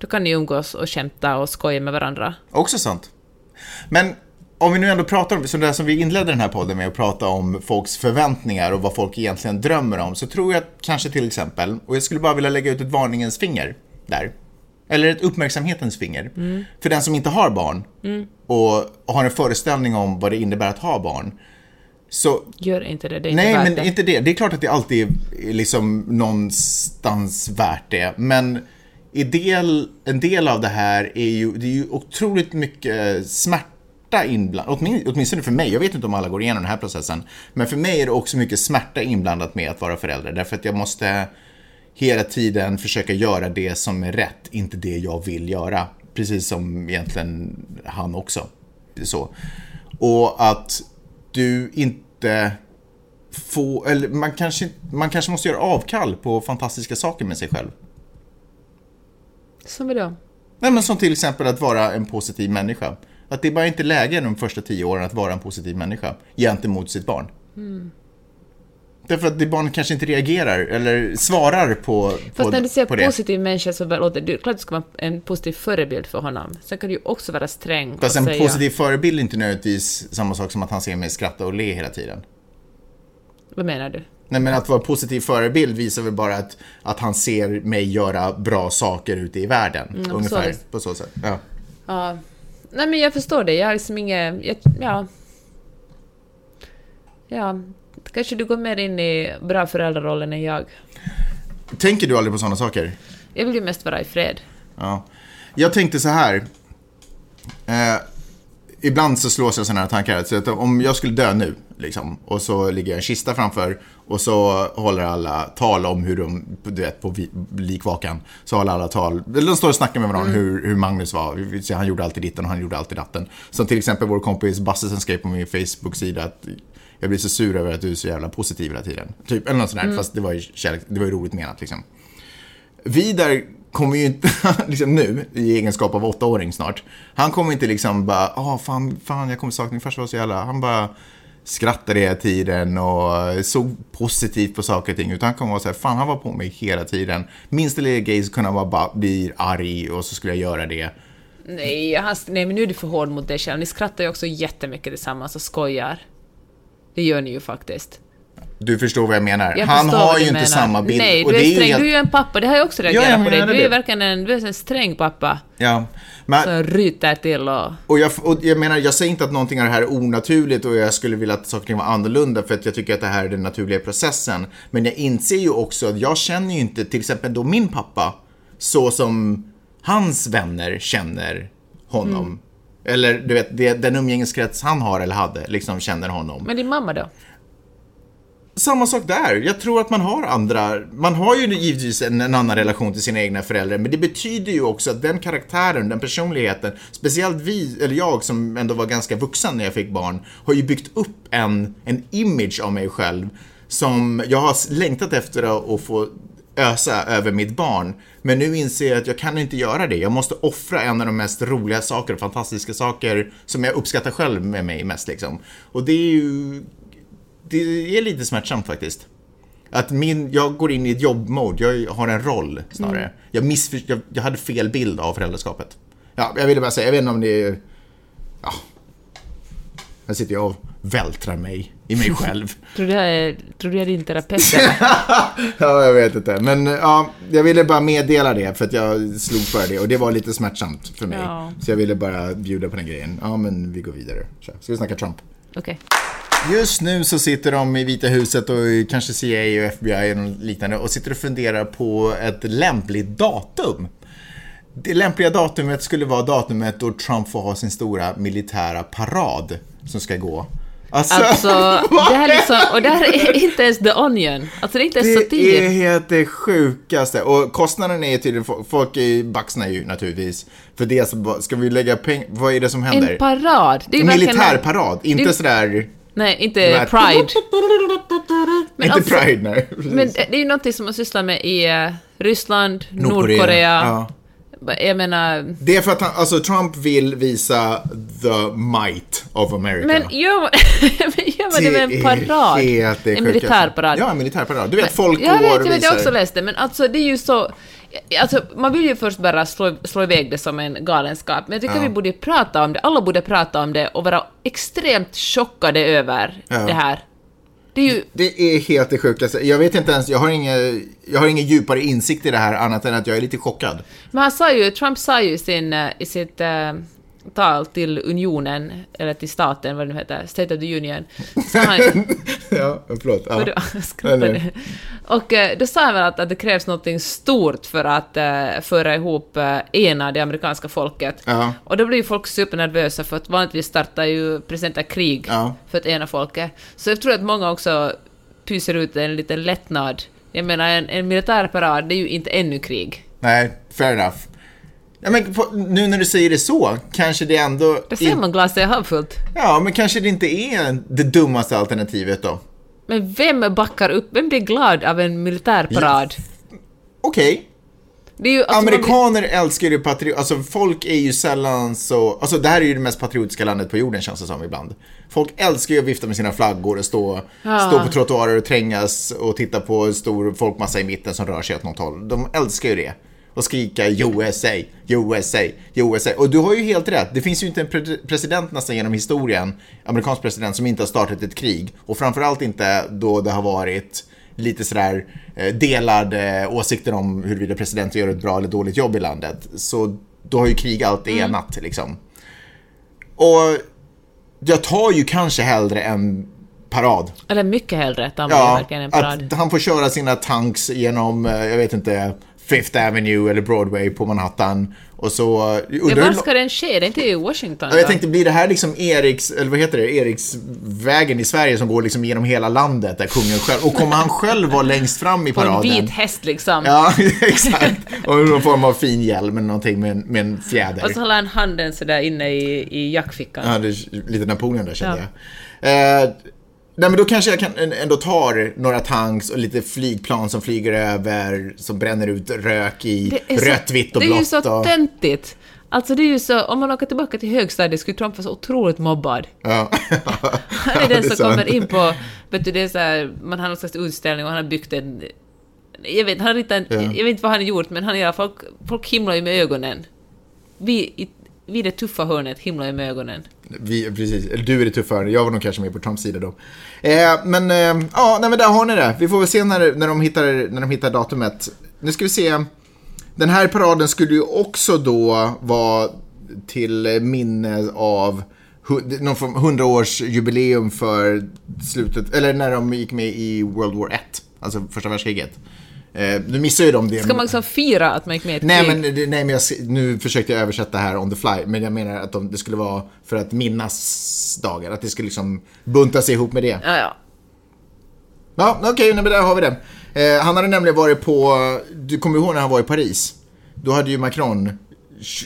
Då kan ni umgås och skämta och skoja med varandra. Också sant. Men om vi nu ändå pratar om, som det som vi inledde den här podden med att prata om folks förväntningar och vad folk egentligen drömmer om, så tror jag kanske till exempel, och jag skulle bara vilja lägga ut ett varningens finger där, eller ett uppmärksamhetens finger, mm. för den som inte har barn mm. och har en föreställning om vad det innebär att ha barn, så, Gör inte det, det är Nej, inte men det. inte det. Det är klart att det alltid är liksom någonstans värt det. Men del, en del av det här är ju, det är ju otroligt mycket smärta inblandat, åtminstone för mig, jag vet inte om alla går igenom den här processen, men för mig är det också mycket smärta inblandat med att vara förälder, därför att jag måste hela tiden försöka göra det som är rätt, inte det jag vill göra. Precis som egentligen han också. Så. Och att du inte får, eller man kanske, man kanske måste göra avkall på fantastiska saker med sig själv. Som vadå? Nej, men som till exempel att vara en positiv människa. Att det är bara inte läge de första tio åren att vara en positiv människa gentemot sitt barn. Därför att det barnet kanske inte reagerar eller svarar på, Fast på, när du säger det. positiv människa så låter det klart du ska vara en positiv förebild för honom. Sen kan du ju också vara sträng Fast en säga... positiv förebild är inte nödvändigtvis samma sak som att han ser mig skratta och le hela tiden. Vad menar du? Nej, men att vara positiv förebild visar väl bara att, att han ser mig göra bra saker ute i världen. Mm, ungefär så. på så sätt. Ja. Ja. Nej men jag förstår det. Jag har liksom inget... Jag, ja. Ja. Kanske du går mer in i bra föräldrarollen än jag. Tänker du aldrig på sådana saker? Jag vill ju mest vara i fred. Ja. Jag tänkte så här. Eh, ibland så slås jag sådana här tankar. Så att om jag skulle dö nu, liksom, och så ligger en kista framför och så håller alla tal om hur de, du vet, på likvakan, så håller alla tal, eller de står och snackar med varandra hur, hur Magnus var. Han gjorde alltid ditten och han gjorde alltid datten. Som till exempel vår kompis Basse skrev på min Facebook-sida att jag blir så sur över att du är så jävla positiv hela tiden. Typ, eller något sånt där, fast det var ju, kärlek, det var ju roligt menat liksom. Vidar kommer ju inte, liksom nu, i egenskap av åttaåring snart, han kommer inte liksom bara, åh fan, fan jag kommer sakna min farsa var så jävla, han bara skrattade hela tiden och såg positivt på saker och ting. Utan han kommer vara så här, fan han var på mig hela tiden. Minsta lilla grej så kunde han bara bli arg och så skulle jag göra det. Nej, han, nej, men nu är du för hård mot dig själv. Ni skrattar ju också jättemycket tillsammans och skojar. Det gör ni ju faktiskt. Du förstår vad jag menar. Jag han har ju inte menar. samma bild. Nej, du är, ju sträng. helt- Du är ju en pappa. Det har jag också jag reagerat på dig. Du är det. verkligen en, du är en sträng pappa. Ja, men, Som ryter till och... Och jag, och jag menar, jag säger inte att någonting av det här är onaturligt och jag skulle vilja att saker var annorlunda för att jag tycker att det här är den naturliga processen. Men jag inser ju också att jag känner ju inte till exempel då min pappa så som hans vänner känner honom. Eller du vet, det, den umgängeskrets han har eller hade liksom känner honom. Men din mamma då? Samma sak där. Jag tror att man har andra, man har ju givetvis en, en annan relation till sina egna föräldrar, men det betyder ju också att den karaktären, den personligheten, speciellt vi, eller jag som ändå var ganska vuxen när jag fick barn, har ju byggt upp en, en image av mig själv som jag har längtat efter att, få ösa över mitt barn. Men nu inser jag att jag kan inte göra det. Jag måste offra en av de mest roliga saker och fantastiska saker som jag uppskattar själv med mig mest liksom. Och det är ju det är lite smärtsamt faktiskt. Att min, jag går in i ett jobbmode, jag har en roll snarare. Mm. Jag, missför, jag, jag hade fel bild av föräldraskapet. Ja, jag ville bara säga, jag vet inte om det är... Ja. Här sitter jag och vältrar mig i mig själv. Tror du jag är, tror din terapeut ja, jag vet inte. Men ja, jag ville bara meddela det för att jag slog för det och det var lite smärtsamt för mig. Ja. Så jag ville bara bjuda på den grejen. Ja, men vi går vidare. Så, ska vi snacka Trump? Okej. Just nu så sitter de i Vita huset och kanske CIA och FBI och liknande och sitter och funderar på ett lämpligt datum. Det lämpliga datumet skulle vara datumet då Trump får ha sin stora militära parad som ska gå. Alltså, Alltså, det här är- liksom, och det här är inte ens the onion. Alltså det är inte ens det satir. är helt det sjukaste. Och kostnaden är tydligen, folk baxnar ju naturligtvis. För det ska vi lägga pengar, vad är det som händer? En parad. Det är militärparad, inte det- sådär... Nej, inte här- Pride. Men inte alltså- Pride, nej. Precis. Men det är ju någonting som man sysslar med i eh, Ryssland, Nordkorea, Nordkorea. ja. Jag menar... Det är för att han, alltså Trump vill visa the might of America. Men gör man, men gör man det med en parad? helt en militärparad? Ja, en militärparad. Du vet, folk Jag går vet, och jag vet, jag visar. har också läst det, men alltså det är ju så... Alltså, man vill ju först bara slå, slå iväg det som en galenskap, men jag tycker Ja. vi borde prata om det, alla borde prata om det och vara extremt chockade över Ja. det här. Det är ju... Det är helt det sjukaste. Jag vet inte ens, jag har ingen, jag har ingen djupare insikt i det här annat än att jag är lite chockad. Men han sa ju, Trump sa ju sin, eh, i sitt eh, tal till unionen, eller till staten, vad det nu heter, State of the Union, så han, ja, förlåt. Ja. Skrattade Nej, Och eh, då sa han väl att, att det krävs något stort för att eh, föra ihop eh, ena det amerikanska folket. Ja. Och då blir ju folk supernervösa för att vanligtvis startar ju presidenter krig Ja. för att ena folket. Så jag tror att många också pyser ut en liten lättnad. Jag menar, en, en militärparad, det är ju inte ännu krig. Nej, fair enough. Ja, men på, nu när du säger det så, kanske det ändå... Där ser man glaset är halvfullt. Ja, men kanske det inte är det dummaste alternativet då. Men vem backar upp, vem blir glad av en militärparad? Okej, Det är ju, alltså, man amerikaner älskar ju patriot... Alltså folk är ju sällan så... Alltså det här är ju det mest patriotiska landet på jorden känns det som ibland. Folk älskar ju att vifta med sina flaggor och stå, Ja. stå på trottoarer och trängas och titta på en stor folkmassa i mitten som rör sig åt något håll. De älskar ju det. Och skrika USA, USA, USA. Och du har ju helt rätt. Det finns ju inte en pre- president nästan genom historien, amerikansk president, som inte har startat ett krig. Och framförallt inte då det har varit lite sådär eh, delade åsikter om huruvida presidenten gör ett bra eller dåligt jobb i landet. Så då har ju krig alltid enat liksom. Och jag tar ju kanske hellre en parad. Eller mycket hellre man ju Ja, verkligen en parad. att han får köra sina tanks genom, eh, jag vet inte, Fifth Avenue eller Broadway på Manhattan. Och så... Ja, undrar var ska den ske? Det är inte i Washington? Ja, jag va? tänkte, blir det här liksom Eriks, eller vad heter det, Eriksvägen i Sverige som går liksom genom hela landet där kungen själv, och kommer han själv vara längst fram i På en paraden? vit häst liksom. Ja, exakt. Och någon form av fin hjälm eller någonting med en, med en fjäder. Och så håller han handen sådär inne i, i jackfickan. Ja, det är lite Napoleon där kände jag. Eh, nej, men då kanske jag kan ändå tar några tanks och lite flygplan som flyger över, som bränner ut rök i är rött, vitt och Det är ju blått. så och, töntigt. Alltså det är ju så, om man åker tillbaka till högstadiet skulle Trump vara så otroligt mobbad. ja. Han är Ja, den det som sant. kommer in på, vet du det är så här, man har någon slags utställning och han har byggt en, jag vet, han har ritat en, Ja. jag vet inte vad han har gjort men han gör, folk, folk himlar ju med ögonen. Vi, i, vi det tuffa hörnet himlar jag med ögonen. Vi, precis, eller du är det tuffa hörnet, jag var nog kanske mer på Trumps sida då. Eh, men eh, ja, nej, men där har ni det. Vi får väl se när, när, de hittar, när de hittar datumet. Nu ska vi se. Den här paraden skulle ju också då vara till minne av någon form- 100-årsjubileum för slutet, eller när de gick med i World War 1, alltså första världskriget. Eh, nu missar ju de det. Ska man liksom fira att man gick med i ett Nej, krig? men, nej, men jag, nu försökte jag översätta här on the fly, men jag menar att de, det skulle vara för att minnas dagar, att det skulle liksom buntas ihop med det. Ja, ja. Ja, okej, men där har vi det. Eh, han hade nämligen varit på, du kommer ihåg när han var i Paris? Då hade ju Macron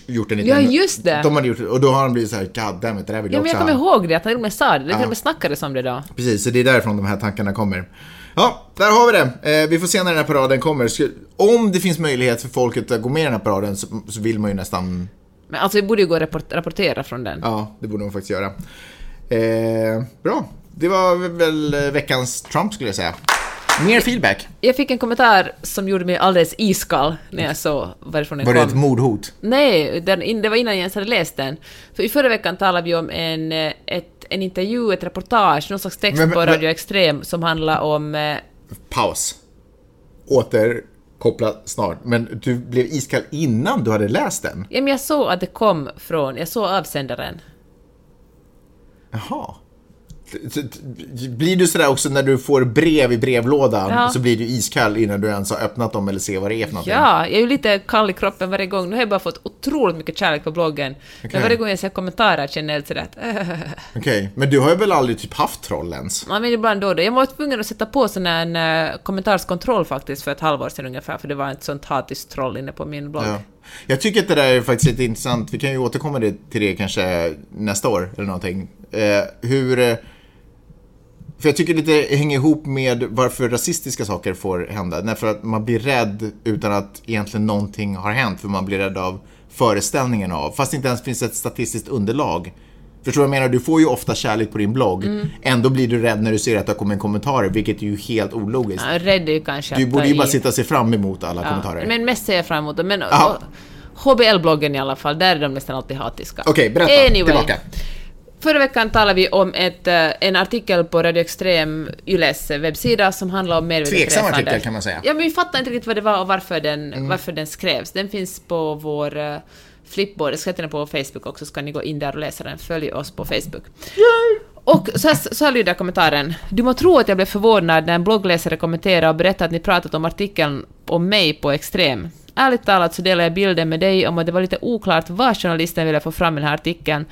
gjort en liten... Ja, just det. De hade gjort, och då har han blivit så här, god damn it, det där vill Ja, jag men jag kommer ha. ihåg det, att han till och med sa det. Det till Ja. och med snackades om det då. Precis, så det är därifrån de här tankarna kommer. Ja, där har vi det. Eh, vi får se när den här paraden kommer. Om det finns möjlighet för folket att gå med i den här paraden så, så vill man ju nästan Men alltså vi borde ju gå och rapport, rapportera från den. Ja, det borde man faktiskt göra. Eh, bra. Det var väl eh, veckans Trump skulle jag säga. Mer feedback. Jag fick en kommentar som gjorde mig alldeles iskall när jag såg varifrån den Var det kom. ett mordhot? Nej, den, det var innan jag ens hade läst den. För i förra veckan talade vi om en, eh, ett, en intervju, ett reportage, någon slags text Men- men- på Radio Extrem som handlar om... Eh, Paus. Återkoppla snart. Men du blev iskall innan du hade läst den? ja, men jag såg att det kom från... Jag såg avsändaren. Jaha. Blir du sådär också när du får brev i brevlådan Ja. så blir du iskall innan du ens har öppnat dem eller ser vad det är för någonting? Ja, jag är ju lite kall i kroppen varje gång. Nu har jag bara fått otroligt mycket kärlek på bloggen. Okej. Men varje gång jag ser kommentarer känner jag lite sådär att... äh, Okej, men du har ju väl aldrig typ haft troll ens? Ja, men ibland då då. Jag var tvungen att sätta på sån en, uh, kommentarskontroll faktiskt för ett halvår sedan ungefär, för det var ett sånt hatiskt troll inne på min blogg. Ja. Jag tycker att det där är faktiskt lite intressant. Vi kan ju återkomma till det kanske nästa år eller någonting. Eh, hur... Eh, för jag tycker det hänger ihop med varför rasistiska saker får hända. Därför att man blir rädd utan att egentligen någonting har hänt. För man blir rädd av föreställningen av. Fast det inte ens finns ett statistiskt underlag. Förstår du vad jag menar? Du får ju ofta kärlek på din blogg. Mm. Ändå blir du rädd när du ser att det har kommit kommentarer, vilket är ju helt ologiskt. Ja, rädd är ju kanske Du borde ju bara i. sitta se fram emot alla Ja, kommentarer. Men mest ser jag fram emot det. Men Ja. HBL-bloggen i alla fall, där är de nästan alltid hatiska. Okej, berätta. Anyway. Tillbaka. Förra veckan talade vi om ett, eh, en artikel på Radio Extrem, Yles webbsida, som handlar om medvetet Tveksam resande. artikel kan man säga. Ja, men vi fattar inte riktigt vad det var och varför den, Mm. varför den skrevs. Den finns på vår uh, flipboard, sätta den på Facebook också, så kan ni gå in där och läsa den. Följ oss på Facebook. Och så, här, så här lyder kommentaren. Du må tro att jag blev förvånad när en bloggläsare kommenterade och berättade att ni pratat om artikeln om mig på Extrem. Ärligt talat så delar jag bilden med dig om att det var lite oklart vad journalisten ville få fram i den här artikeln.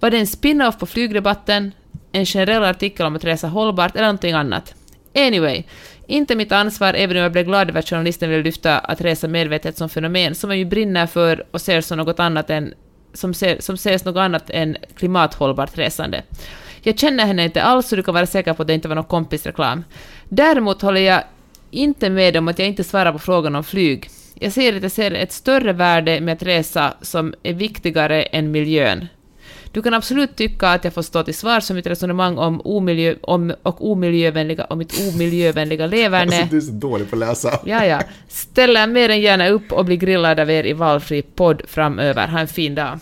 Var det en spin-off på flygdebatten, en generell artikel om att resa hållbart eller någonting annat? Anyway, inte mitt ansvar, även om jag blev glad över att journalisten ville lyfta att resa medvetet som fenomen, som jag ju brinner för och ser som något annat än som, ser, som ses något annat än klimathållbart resande. Jag känner henne inte alls så du kan vara säker på att det inte var någon kompisreklam. Däremot håller jag inte med om att jag inte svarar på frågan om flyg. Jag ser att jag ser ett större värde med att resa som är viktigare än miljön. Du kan absolut tycka att jag får stå till svars för mitt resonemang om, omiljö, om, och omiljövänliga, om mitt omiljövänliga leverne. Alltså, du är så dålig på att läsa. Ja, ja. Ställer mer än gärna upp och blir grillad av er i valfri podd framöver. Ha en fin dag.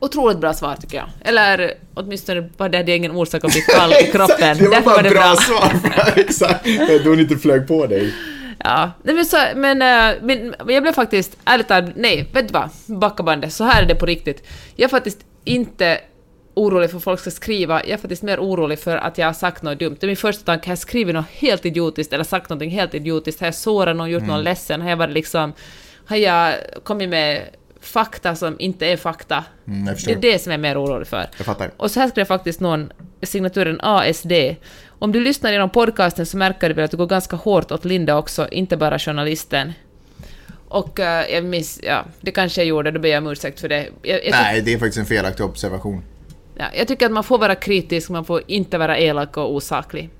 Otroligt bra svar tycker jag. Eller åtminstone var det ingen orsak att bli kall i kroppen. det var Därför bara bra svar. Exakt. Då hon inte flög på dig. Ja, Nej, men, så, men, eh, men jag blev faktiskt, ärligt talat, nej, vet du vad, backa bandet, så här är det på riktigt. Jag är faktiskt inte orolig för att folk ska skriva, jag är faktiskt mer orolig för att jag har sagt något dumt. Det är min första tanke, har jag skrivit något helt idiotiskt eller sagt något helt idiotiskt? Har jag sårat någon, gjort någon ledsen? Har jag varit liksom, har jag kommit med fakta som inte är fakta? Mm, det är det som jag är mer orolig för. Jag fattar. Och så här skrev faktiskt någon signaturen ASD. Om du lyssnar genom podcasten så märker du väl att du går ganska hårt åt Linda också, inte bara journalisten. Och eh, jag miss, ja, det kanske jag gjorde, då ber jag om ursäkt för det. Jag, jag, Nej, det är faktiskt en felaktig observation. ja, jag tycker att man får vara kritisk, man får inte vara elak och osaklig.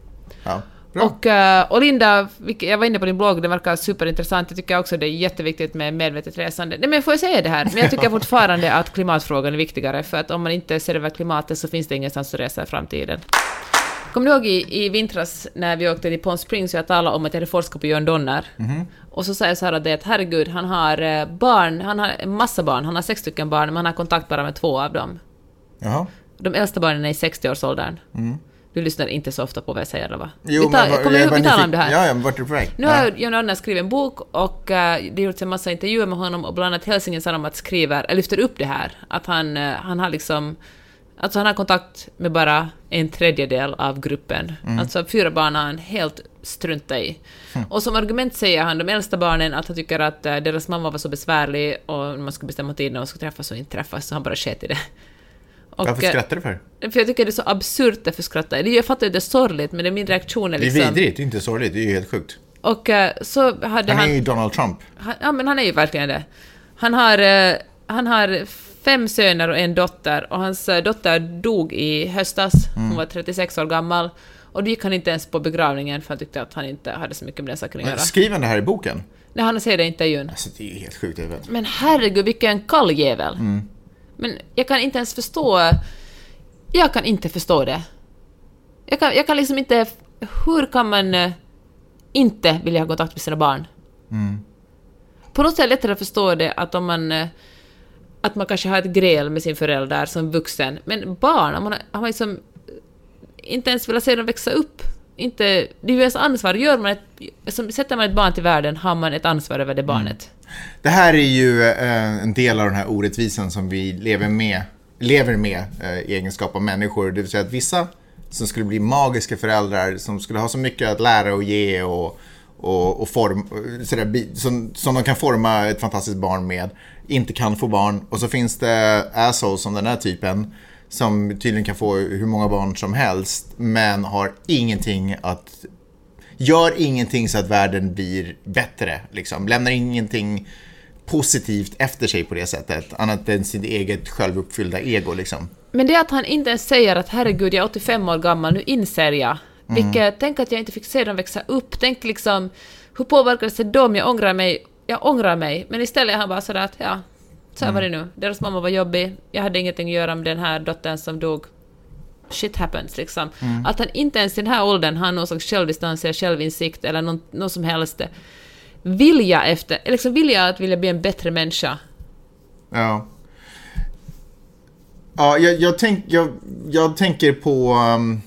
Ja. Bra. Och, eh, och Linda, jag var inne på din blogg, det verkar superintressant. Jag tycker också det är jätteviktigt med medvetet resande. Nej men får jag säga det här? Men jag tycker fortfarande att klimatfrågan är viktigare, för att om man inte ser över klimatet så finns det ingenstans att resa i framtiden. Kommer du ihåg i, i vintras när vi åkte till Palm Springs och jag talade om att jag hade forskat på Jörn Donner? Och så säger Sara det att herregud, han har eh, barn, han har en massa barn, han har sex stycken barn, men han har kontakt bara med två av dem. Jaha. De äldsta barnen är i 60-årsåldern. Du lyssnar inte så ofta på vad jag säger, eller va? Jo, vi tar, vad- kommer jag du ihåg vi talade om det här? Ja, ja, men vart är du på väg? Nu har John Donner skrivit en bok och uh, det har gjorts en massa intervjuer med honom och bland annat Helsingin Sanomat skriver, eller lyfter upp det här, att han, eh, han har liksom Alltså han har kontakt med bara en tredjedel av gruppen. Alltså fyra barn har han helt struntat i. Och som argument säger han de äldsta barnen att han tycker att eh, deras mamma var så besvärlig och man skulle bestämma tid när de skulle träffas och inte träffas, så han bara sket i det. Och, Varför eh, skrattar du för? För jag tycker det är så absurt därför skrattar jag. Jag fattar ju att det är sorgligt, men det är min reaktion är Det är liksom... vidrigt, det är inte sorgligt, det är ju helt sjukt. Och eh, så hade Han han... är ju Donald Trump. Han, ja, men han är ju verkligen det. Han har, han har fem söner och en dotter, och hans eh, dotter dog i höstas. Hon var 36 år gammal. Och då gick han inte ens på begravningen för han tyckte att han inte hade så mycket med den saken att göra. Skriver han det här i boken? Nej, han säger det i intervjun. Alltså, det är ju helt sjukt. Men herregud, vilken kalljävel. Men jag kan inte ens förstå... Jag kan inte förstå det. Jag kan, jag kan liksom inte... Hur kan man eh, inte vilja ha kontakt med sina barn? På något sätt är det lättare att förstå det att om man... Att man kanske har ett gräl med sin förälder som vuxen. Men barn, om man har, har man liksom inte ens velat se dem växa upp. Inte, det är ju ens ansvar. Gör man ett, som, sätter man ett barn till världen har man ett ansvar över det barnet. Det här är ju eh, en del av den här orättvisan som vi lever med, lever med eh, i egenskap av människor. Det vill säga att vissa som skulle bli magiska föräldrar, som skulle ha så mycket att lära och ge och, och, och form, sådär, som, som de kan forma ett fantastiskt barn med, inte kan få barn. Och så finns det assholes som den här typen som tydligen kan få hur många barn som helst, men har ingenting att gör ingenting så att världen blir bättre. Liksom. Lämnar ingenting positivt efter sig på det sättet, annat än sitt eget självuppfyllda ego. Liksom. Men det att han inte ens säger att herregud, jag är 85 år gammal, nu inser jag. Vilket, tänk att jag inte fick se dem växa upp. Tänk liksom, hur påverkades det dem? Jag ångrar mig. Jag ångrar mig. Men istället är han bara sådär att, ja, så här var det nu. Deras mamma var jobbig. Jag hade ingenting att göra med den här dottern som dog. Shit happens, liksom. Att han inte ens i den här åldern har någon slags självdistans eller självinsikt eller någon, någon som helst vilja efter, liksom vilja att vilja bli en bättre människa. Ja. Ja, jag, jag, tänk, jag, jag tänker på... um,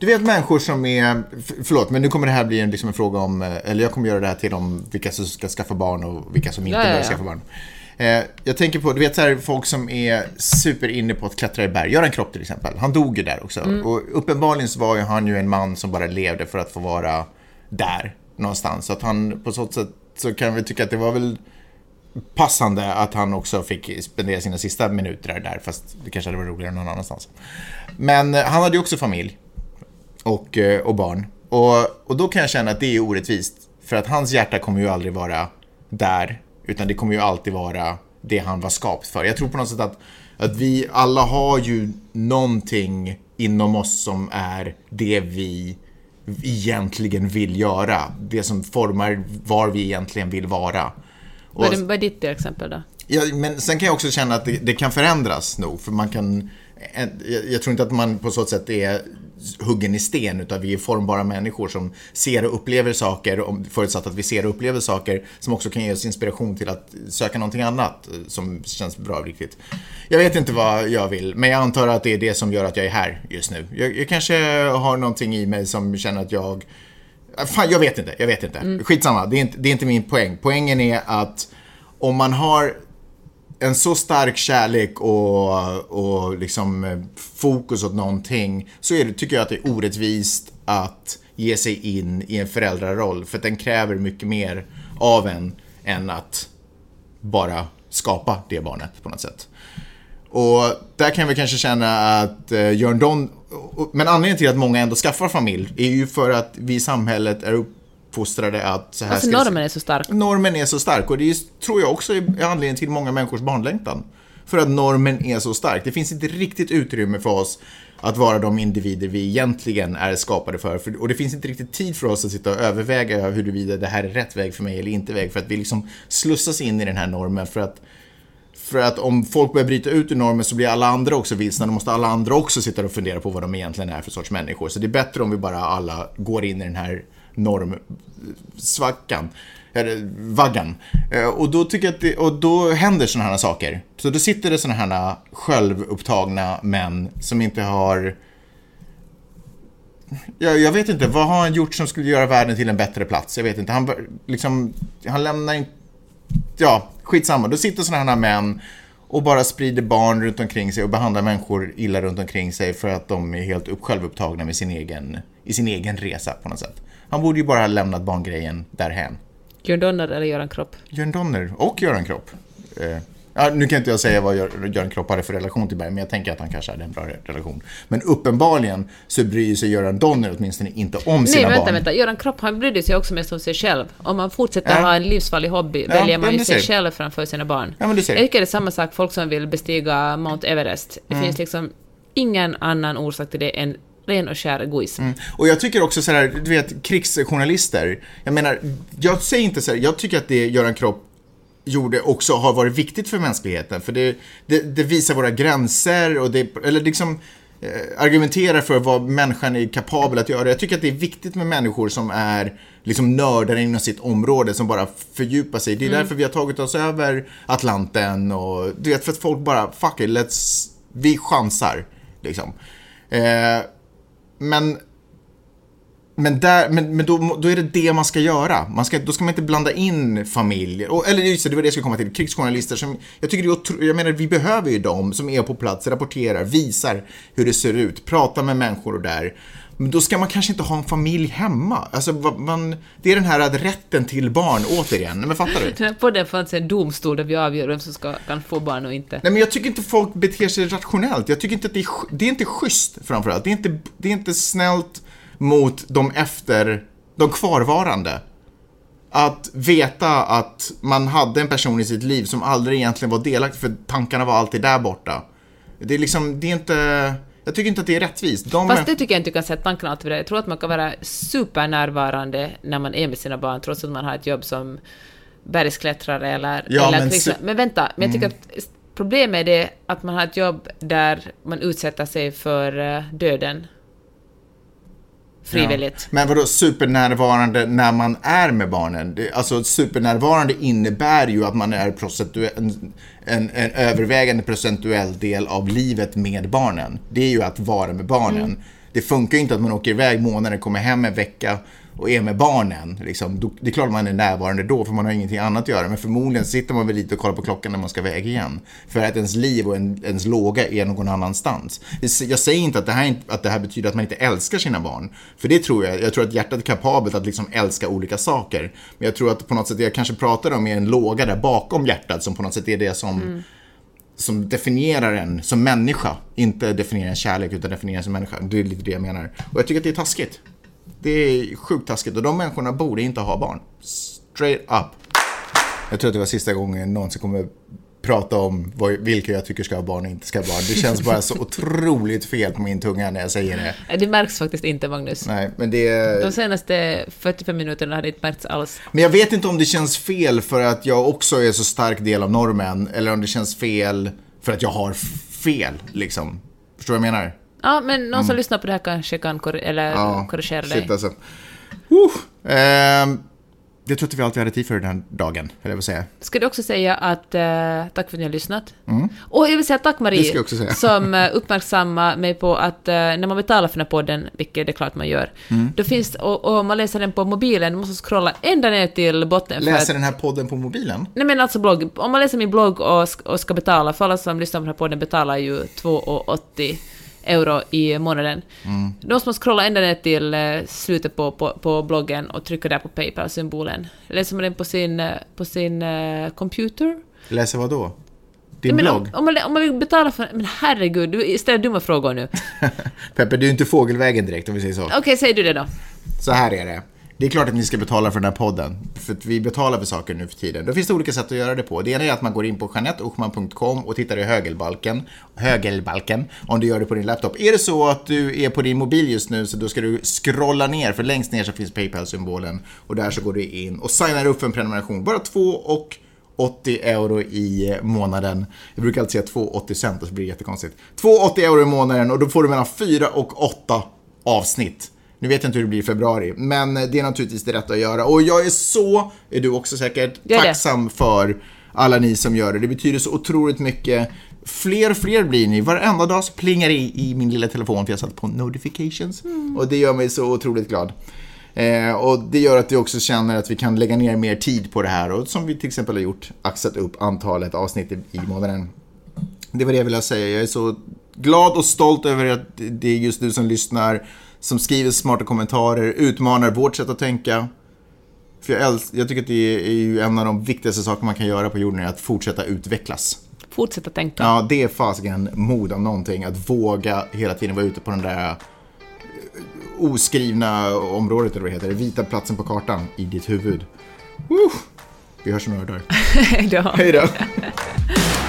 du vet människor som är... Förlåt, men nu kommer det här bli en, liksom en fråga om... eh, Eller jag kommer göra det här till om vilka som ska skaffa barn och vilka som inte Ja, ja, bör ja. skaffa barn. Eh, jag tänker på, du vet så här, folk som är super inne på att klättra i berg. Göran Kropp till exempel, han dog ju där också. Mm. Och uppenbarligen så var ju han ju en man som bara levde för att få vara där någonstans. Så att han på så sätt så kan vi tycka att det var väl passande att han också fick spendera sina sista minuter där, fast det kanske hade varit roligare någon annanstans. Men eh, han hade ju också familj och, eh, och barn. Och, och då kan jag känna att det är orättvist, för att hans hjärta kommer ju aldrig vara där, utan det kommer ju alltid vara det han var skapt för. Jag tror på något sätt att, att vi alla har ju någonting inom oss som är det vi egentligen vill göra. Det som formar var vi egentligen vill vara. Och, vad är ditt exempel då? ja, men sen kan jag också känna att det, det kan förändras nog, för man kan... Jag, tror inte att man på så sätt är huggen i sten, utan vi är formbara människor som ser och upplever saker, förutsatt att vi ser och upplever saker som också kan ge oss inspiration till att söka någonting annat eh, som känns bra och riktigt. Jag vet inte vad jag vill, men jag antar att det är det som gör att jag är här just nu. Jag, jag kanske har någonting i mig som känner att jag Ah, Fan, jag vet inte. Jag vet inte. Skitsamma, det är inte, det är inte min poäng. Poängen är att om man har en så stark kärlek och, och liksom eh, fokus åt någonting så är det, tycker jag att det är orättvist att ge sig in i en föräldraroll. För att den kräver mycket mer av en än att bara skapa det barnet på något sätt. Och där kan vi kanske känna att eh, Jörn Don... Men anledningen till att många ändå skaffar familj är ju för att vi i samhället är uppfostrade att så här Alltså ska normen är så stark. Normen är så stark och det är, tror jag också är anledningen till många människors barnlängtan. För att normen är så stark. Det finns inte riktigt utrymme för oss att vara de individer vi egentligen är skapade för. för och det finns inte riktigt tid för oss att sitta och överväga huruvida det här är rätt väg för mig eller inte väg. För att vi liksom slussas in i den här normen för att för att om folk börjar bryta ut ur normen så blir alla andra också vilsna. Då måste alla andra också sitta och fundera på vad de egentligen är för sorts människor. Så det är bättre om vi bara alla går in i den här normsvackan. Eller vaggan. Eh, och då tycker jag att det, och då händer sådana här saker. Så då sitter det sådana här självupptagna män som inte har jag, jag vet inte, vad har han gjort som skulle göra världen till en bättre plats? Jag vet inte, han liksom, han lämnar inte ja, skitsamma. Då sitter sådana här män och bara sprider barn runt omkring sig och behandlar människor illa runt omkring sig för att de är helt upp, självupptagna med sin egen, i sin egen resa på något sätt. Han borde ju bara ha lämnat barngrejen därhän. Björn Donner eller Göran Kropp? Jörn Donner och Göran Kropp. Eh, ja, nu kan inte jag säga vad Gör- Göran Kropp hade för relation till Berg, men jag tänker att han kanske hade en bra relation. Men uppenbarligen så bryr sig Göran Donner åtminstone inte om sina Nej, vänta, barn. vänta. Göran Kropp, han brydde sig också mest om sig själv. Om man fortsätter Ja. ha en livsfarlig hobby Ja, väljer man ju sig själv framför sina barn. Ja, men du ser. Jag tycker det är samma sak, folk som vill bestiga Mount Everest. Det Mm. finns liksom ingen annan orsak till det än ren och skär egoism. Och jag tycker också så här, du vet, krigsjournalister. Jag menar, jag säger inte så här, jag tycker att det Göran Kropp gjorde också har varit viktigt för mänskligheten. För det, det, det visar våra gränser och det, eller liksom eh, argumenterar för vad människan är kapabel att göra. Jag tycker att det är viktigt med människor som är liksom nördar inom sitt område, som bara fördjupar sig. Det är därför vi har tagit oss över Atlanten och du vet, för att folk bara, fuck it, let's, vi chansar. Liksom. Eh, men men, där, men, men då, då är det det man ska göra. Man ska, då ska man inte blanda in familj. Och, eller just det, det var det jag skulle komma till. Krigsjournalister som, jag tycker det är otro, jag menar vi behöver ju dem som är på plats, rapporterar, visar hur det ser ut, pratar med människor och där. Men då ska man kanske inte ha en familj hemma. Alltså, man, det är den här rätten till barn, återigen. Men fattar du? Den här podden fanns en domstol där vi avgör vem som ska, kan få barn och inte. Nej men jag tycker inte folk beter sig rationellt. Jag tycker inte att det är, det är inte schysst framförallt. Det är inte, det är inte snällt mot de efter, de kvarvarande. Att veta att man hade en person i sitt liv som aldrig egentligen var delaktig för tankarna var alltid där borta. Det är liksom, det är inte, jag tycker inte att det är rättvist. De Fast det tycker jag inte du kan sätta tanken alltid. Jag tror att man kan vara supernärvarande när man är med sina barn, trots att man har ett jobb som bergsklättrare eller, Ja, eller men su- Mm. Men vänta, men jag tycker att problemet är det att man har ett jobb där man utsätter sig för eh, döden frivilligt. Ja. Men vadå supernärvarande när man är med barnen? Det, alltså supernärvarande innebär ju att man är en, en, en övervägande procentuell del av livet med barnen. Det är ju att vara med barnen. Det funkar ju inte att man åker iväg månader, kommer hem en vecka och är med barnen. Liksom. Då, det är klart man är närvarande då, för man har ingenting annat att göra. Men förmodligen sitter man väl lite och kollar på klockan när man ska iväg igen. För att ens liv och en, ens låga är någon annanstans. Jag säger inte att det, här, att det här betyder att man inte älskar sina barn. För det tror jag. Jag tror att hjärtat är kapabelt att liksom älska olika saker. Men jag tror att på något sätt, jag kanske pratar om är en låga där bakom hjärtat som på något sätt är det som som definierar en som människa. Inte definierar en kärlek utan definierar en som människa. Det är lite det jag menar. Och jag tycker att det är taskigt. Det är sjukt taskigt och de människorna borde inte ha barn. Straight up. Jag tror att det var sista gången jag någonsin kommer prata om vad, vilka jag tycker ska ha barn och inte ska ha barn. Det känns bara så otroligt fel på min tunga när jag säger det. Det märks faktiskt inte, Magnus. Nej, men det... De senaste 45 minuterna har det inte märkts alls. Men jag vet inte om det känns fel för att jag också är så stark del av normen, eller om det känns fel för att jag har fel, liksom. Förstår du vad jag menar? Ja, men någon som lyssnar på det här kanske kan kor- eller korrigera dig. shit alltså. Uh, ehm, jag tror att vi alltid hade tid för den här dagen, eller vad säga. Ska du också säga att eh, tack för att ni har lyssnat. Och jag vill säga tack Mm. Marie, som uh, uppmärksammar mig på att eh, när man betalar för den här podden, vilket det är klart man gör, Mm. då finns, och, och man läser den på mobilen, man måste scrolla ända ner till botten. Läser att, den här podden på mobilen? Nej men alltså blogg, om man läser min blogg och, och ska betala, för alla som lyssnar på den här podden betalar ju 2,80 euro i månaden. Mm. Då måste man scrolla ända ner till eh, slutet på, på, på bloggen och trycka där på Paypal-symbolen. Läser man den på sin, eh, på sin eh, computer? Läser vad då? Din men blogg? om, om, man, om man vill betala för... Men herregud, du ställer dumma frågor nu. Peppe, du är inte fågelvägen direkt om vi säger så. Okej, säg du det då. Så här är det. Det är klart att ni ska betala för den här podden. För att vi betalar för saker nu för tiden. Då finns det olika sätt att göra det på. Det ena är att man går in på janetteochman.com och tittar i högelbalken. Högelbalken. Om du gör det på din laptop. Är det så att du är på din mobil just nu så då ska du scrolla ner. För längst ner så finns Paypal-symbolen. Och där så går du in och signar upp för en prenumeration. Bara två och 80 euro i månaden. Jag brukar alltid säga 2,80 cent så blir det jättekonstigt. 2,80 euro i månaden och då får du mellan 4 och 8 avsnitt. Nu vet jag inte hur det blir i februari, men det är naturligtvis det rätta att göra. Och jag är så, är du också säkert, tacksam för alla ni som gör det. Det betyder så otroligt mycket. Fler och fler blir ni. Varenda dag så plingar det i, i min lilla telefon för jag satt på notifications. Och det gör mig så otroligt glad. Eh, och det gör att vi också känner att vi kan lägga ner mer tid på det här. Och som vi till exempel har gjort, axat upp antalet avsnitt i månaden. Det var det jag ville säga. Jag är så glad och stolt över att det är just du som lyssnar, som skriver smarta kommentarer, utmanar vårt sätt att tänka. För jag, älsk- jag tycker att det är ju en av de viktigaste saker man kan göra på jorden är att fortsätta utvecklas. Fortsätta tänka. Ja, det är fasiken mod om någonting. Att våga hela tiden vara ute på den där eh, oskrivna området, eller vad det heter, vita platsen på kartan i ditt huvud. Woo! Vi hörs om några dagar. Hej då. Hej då!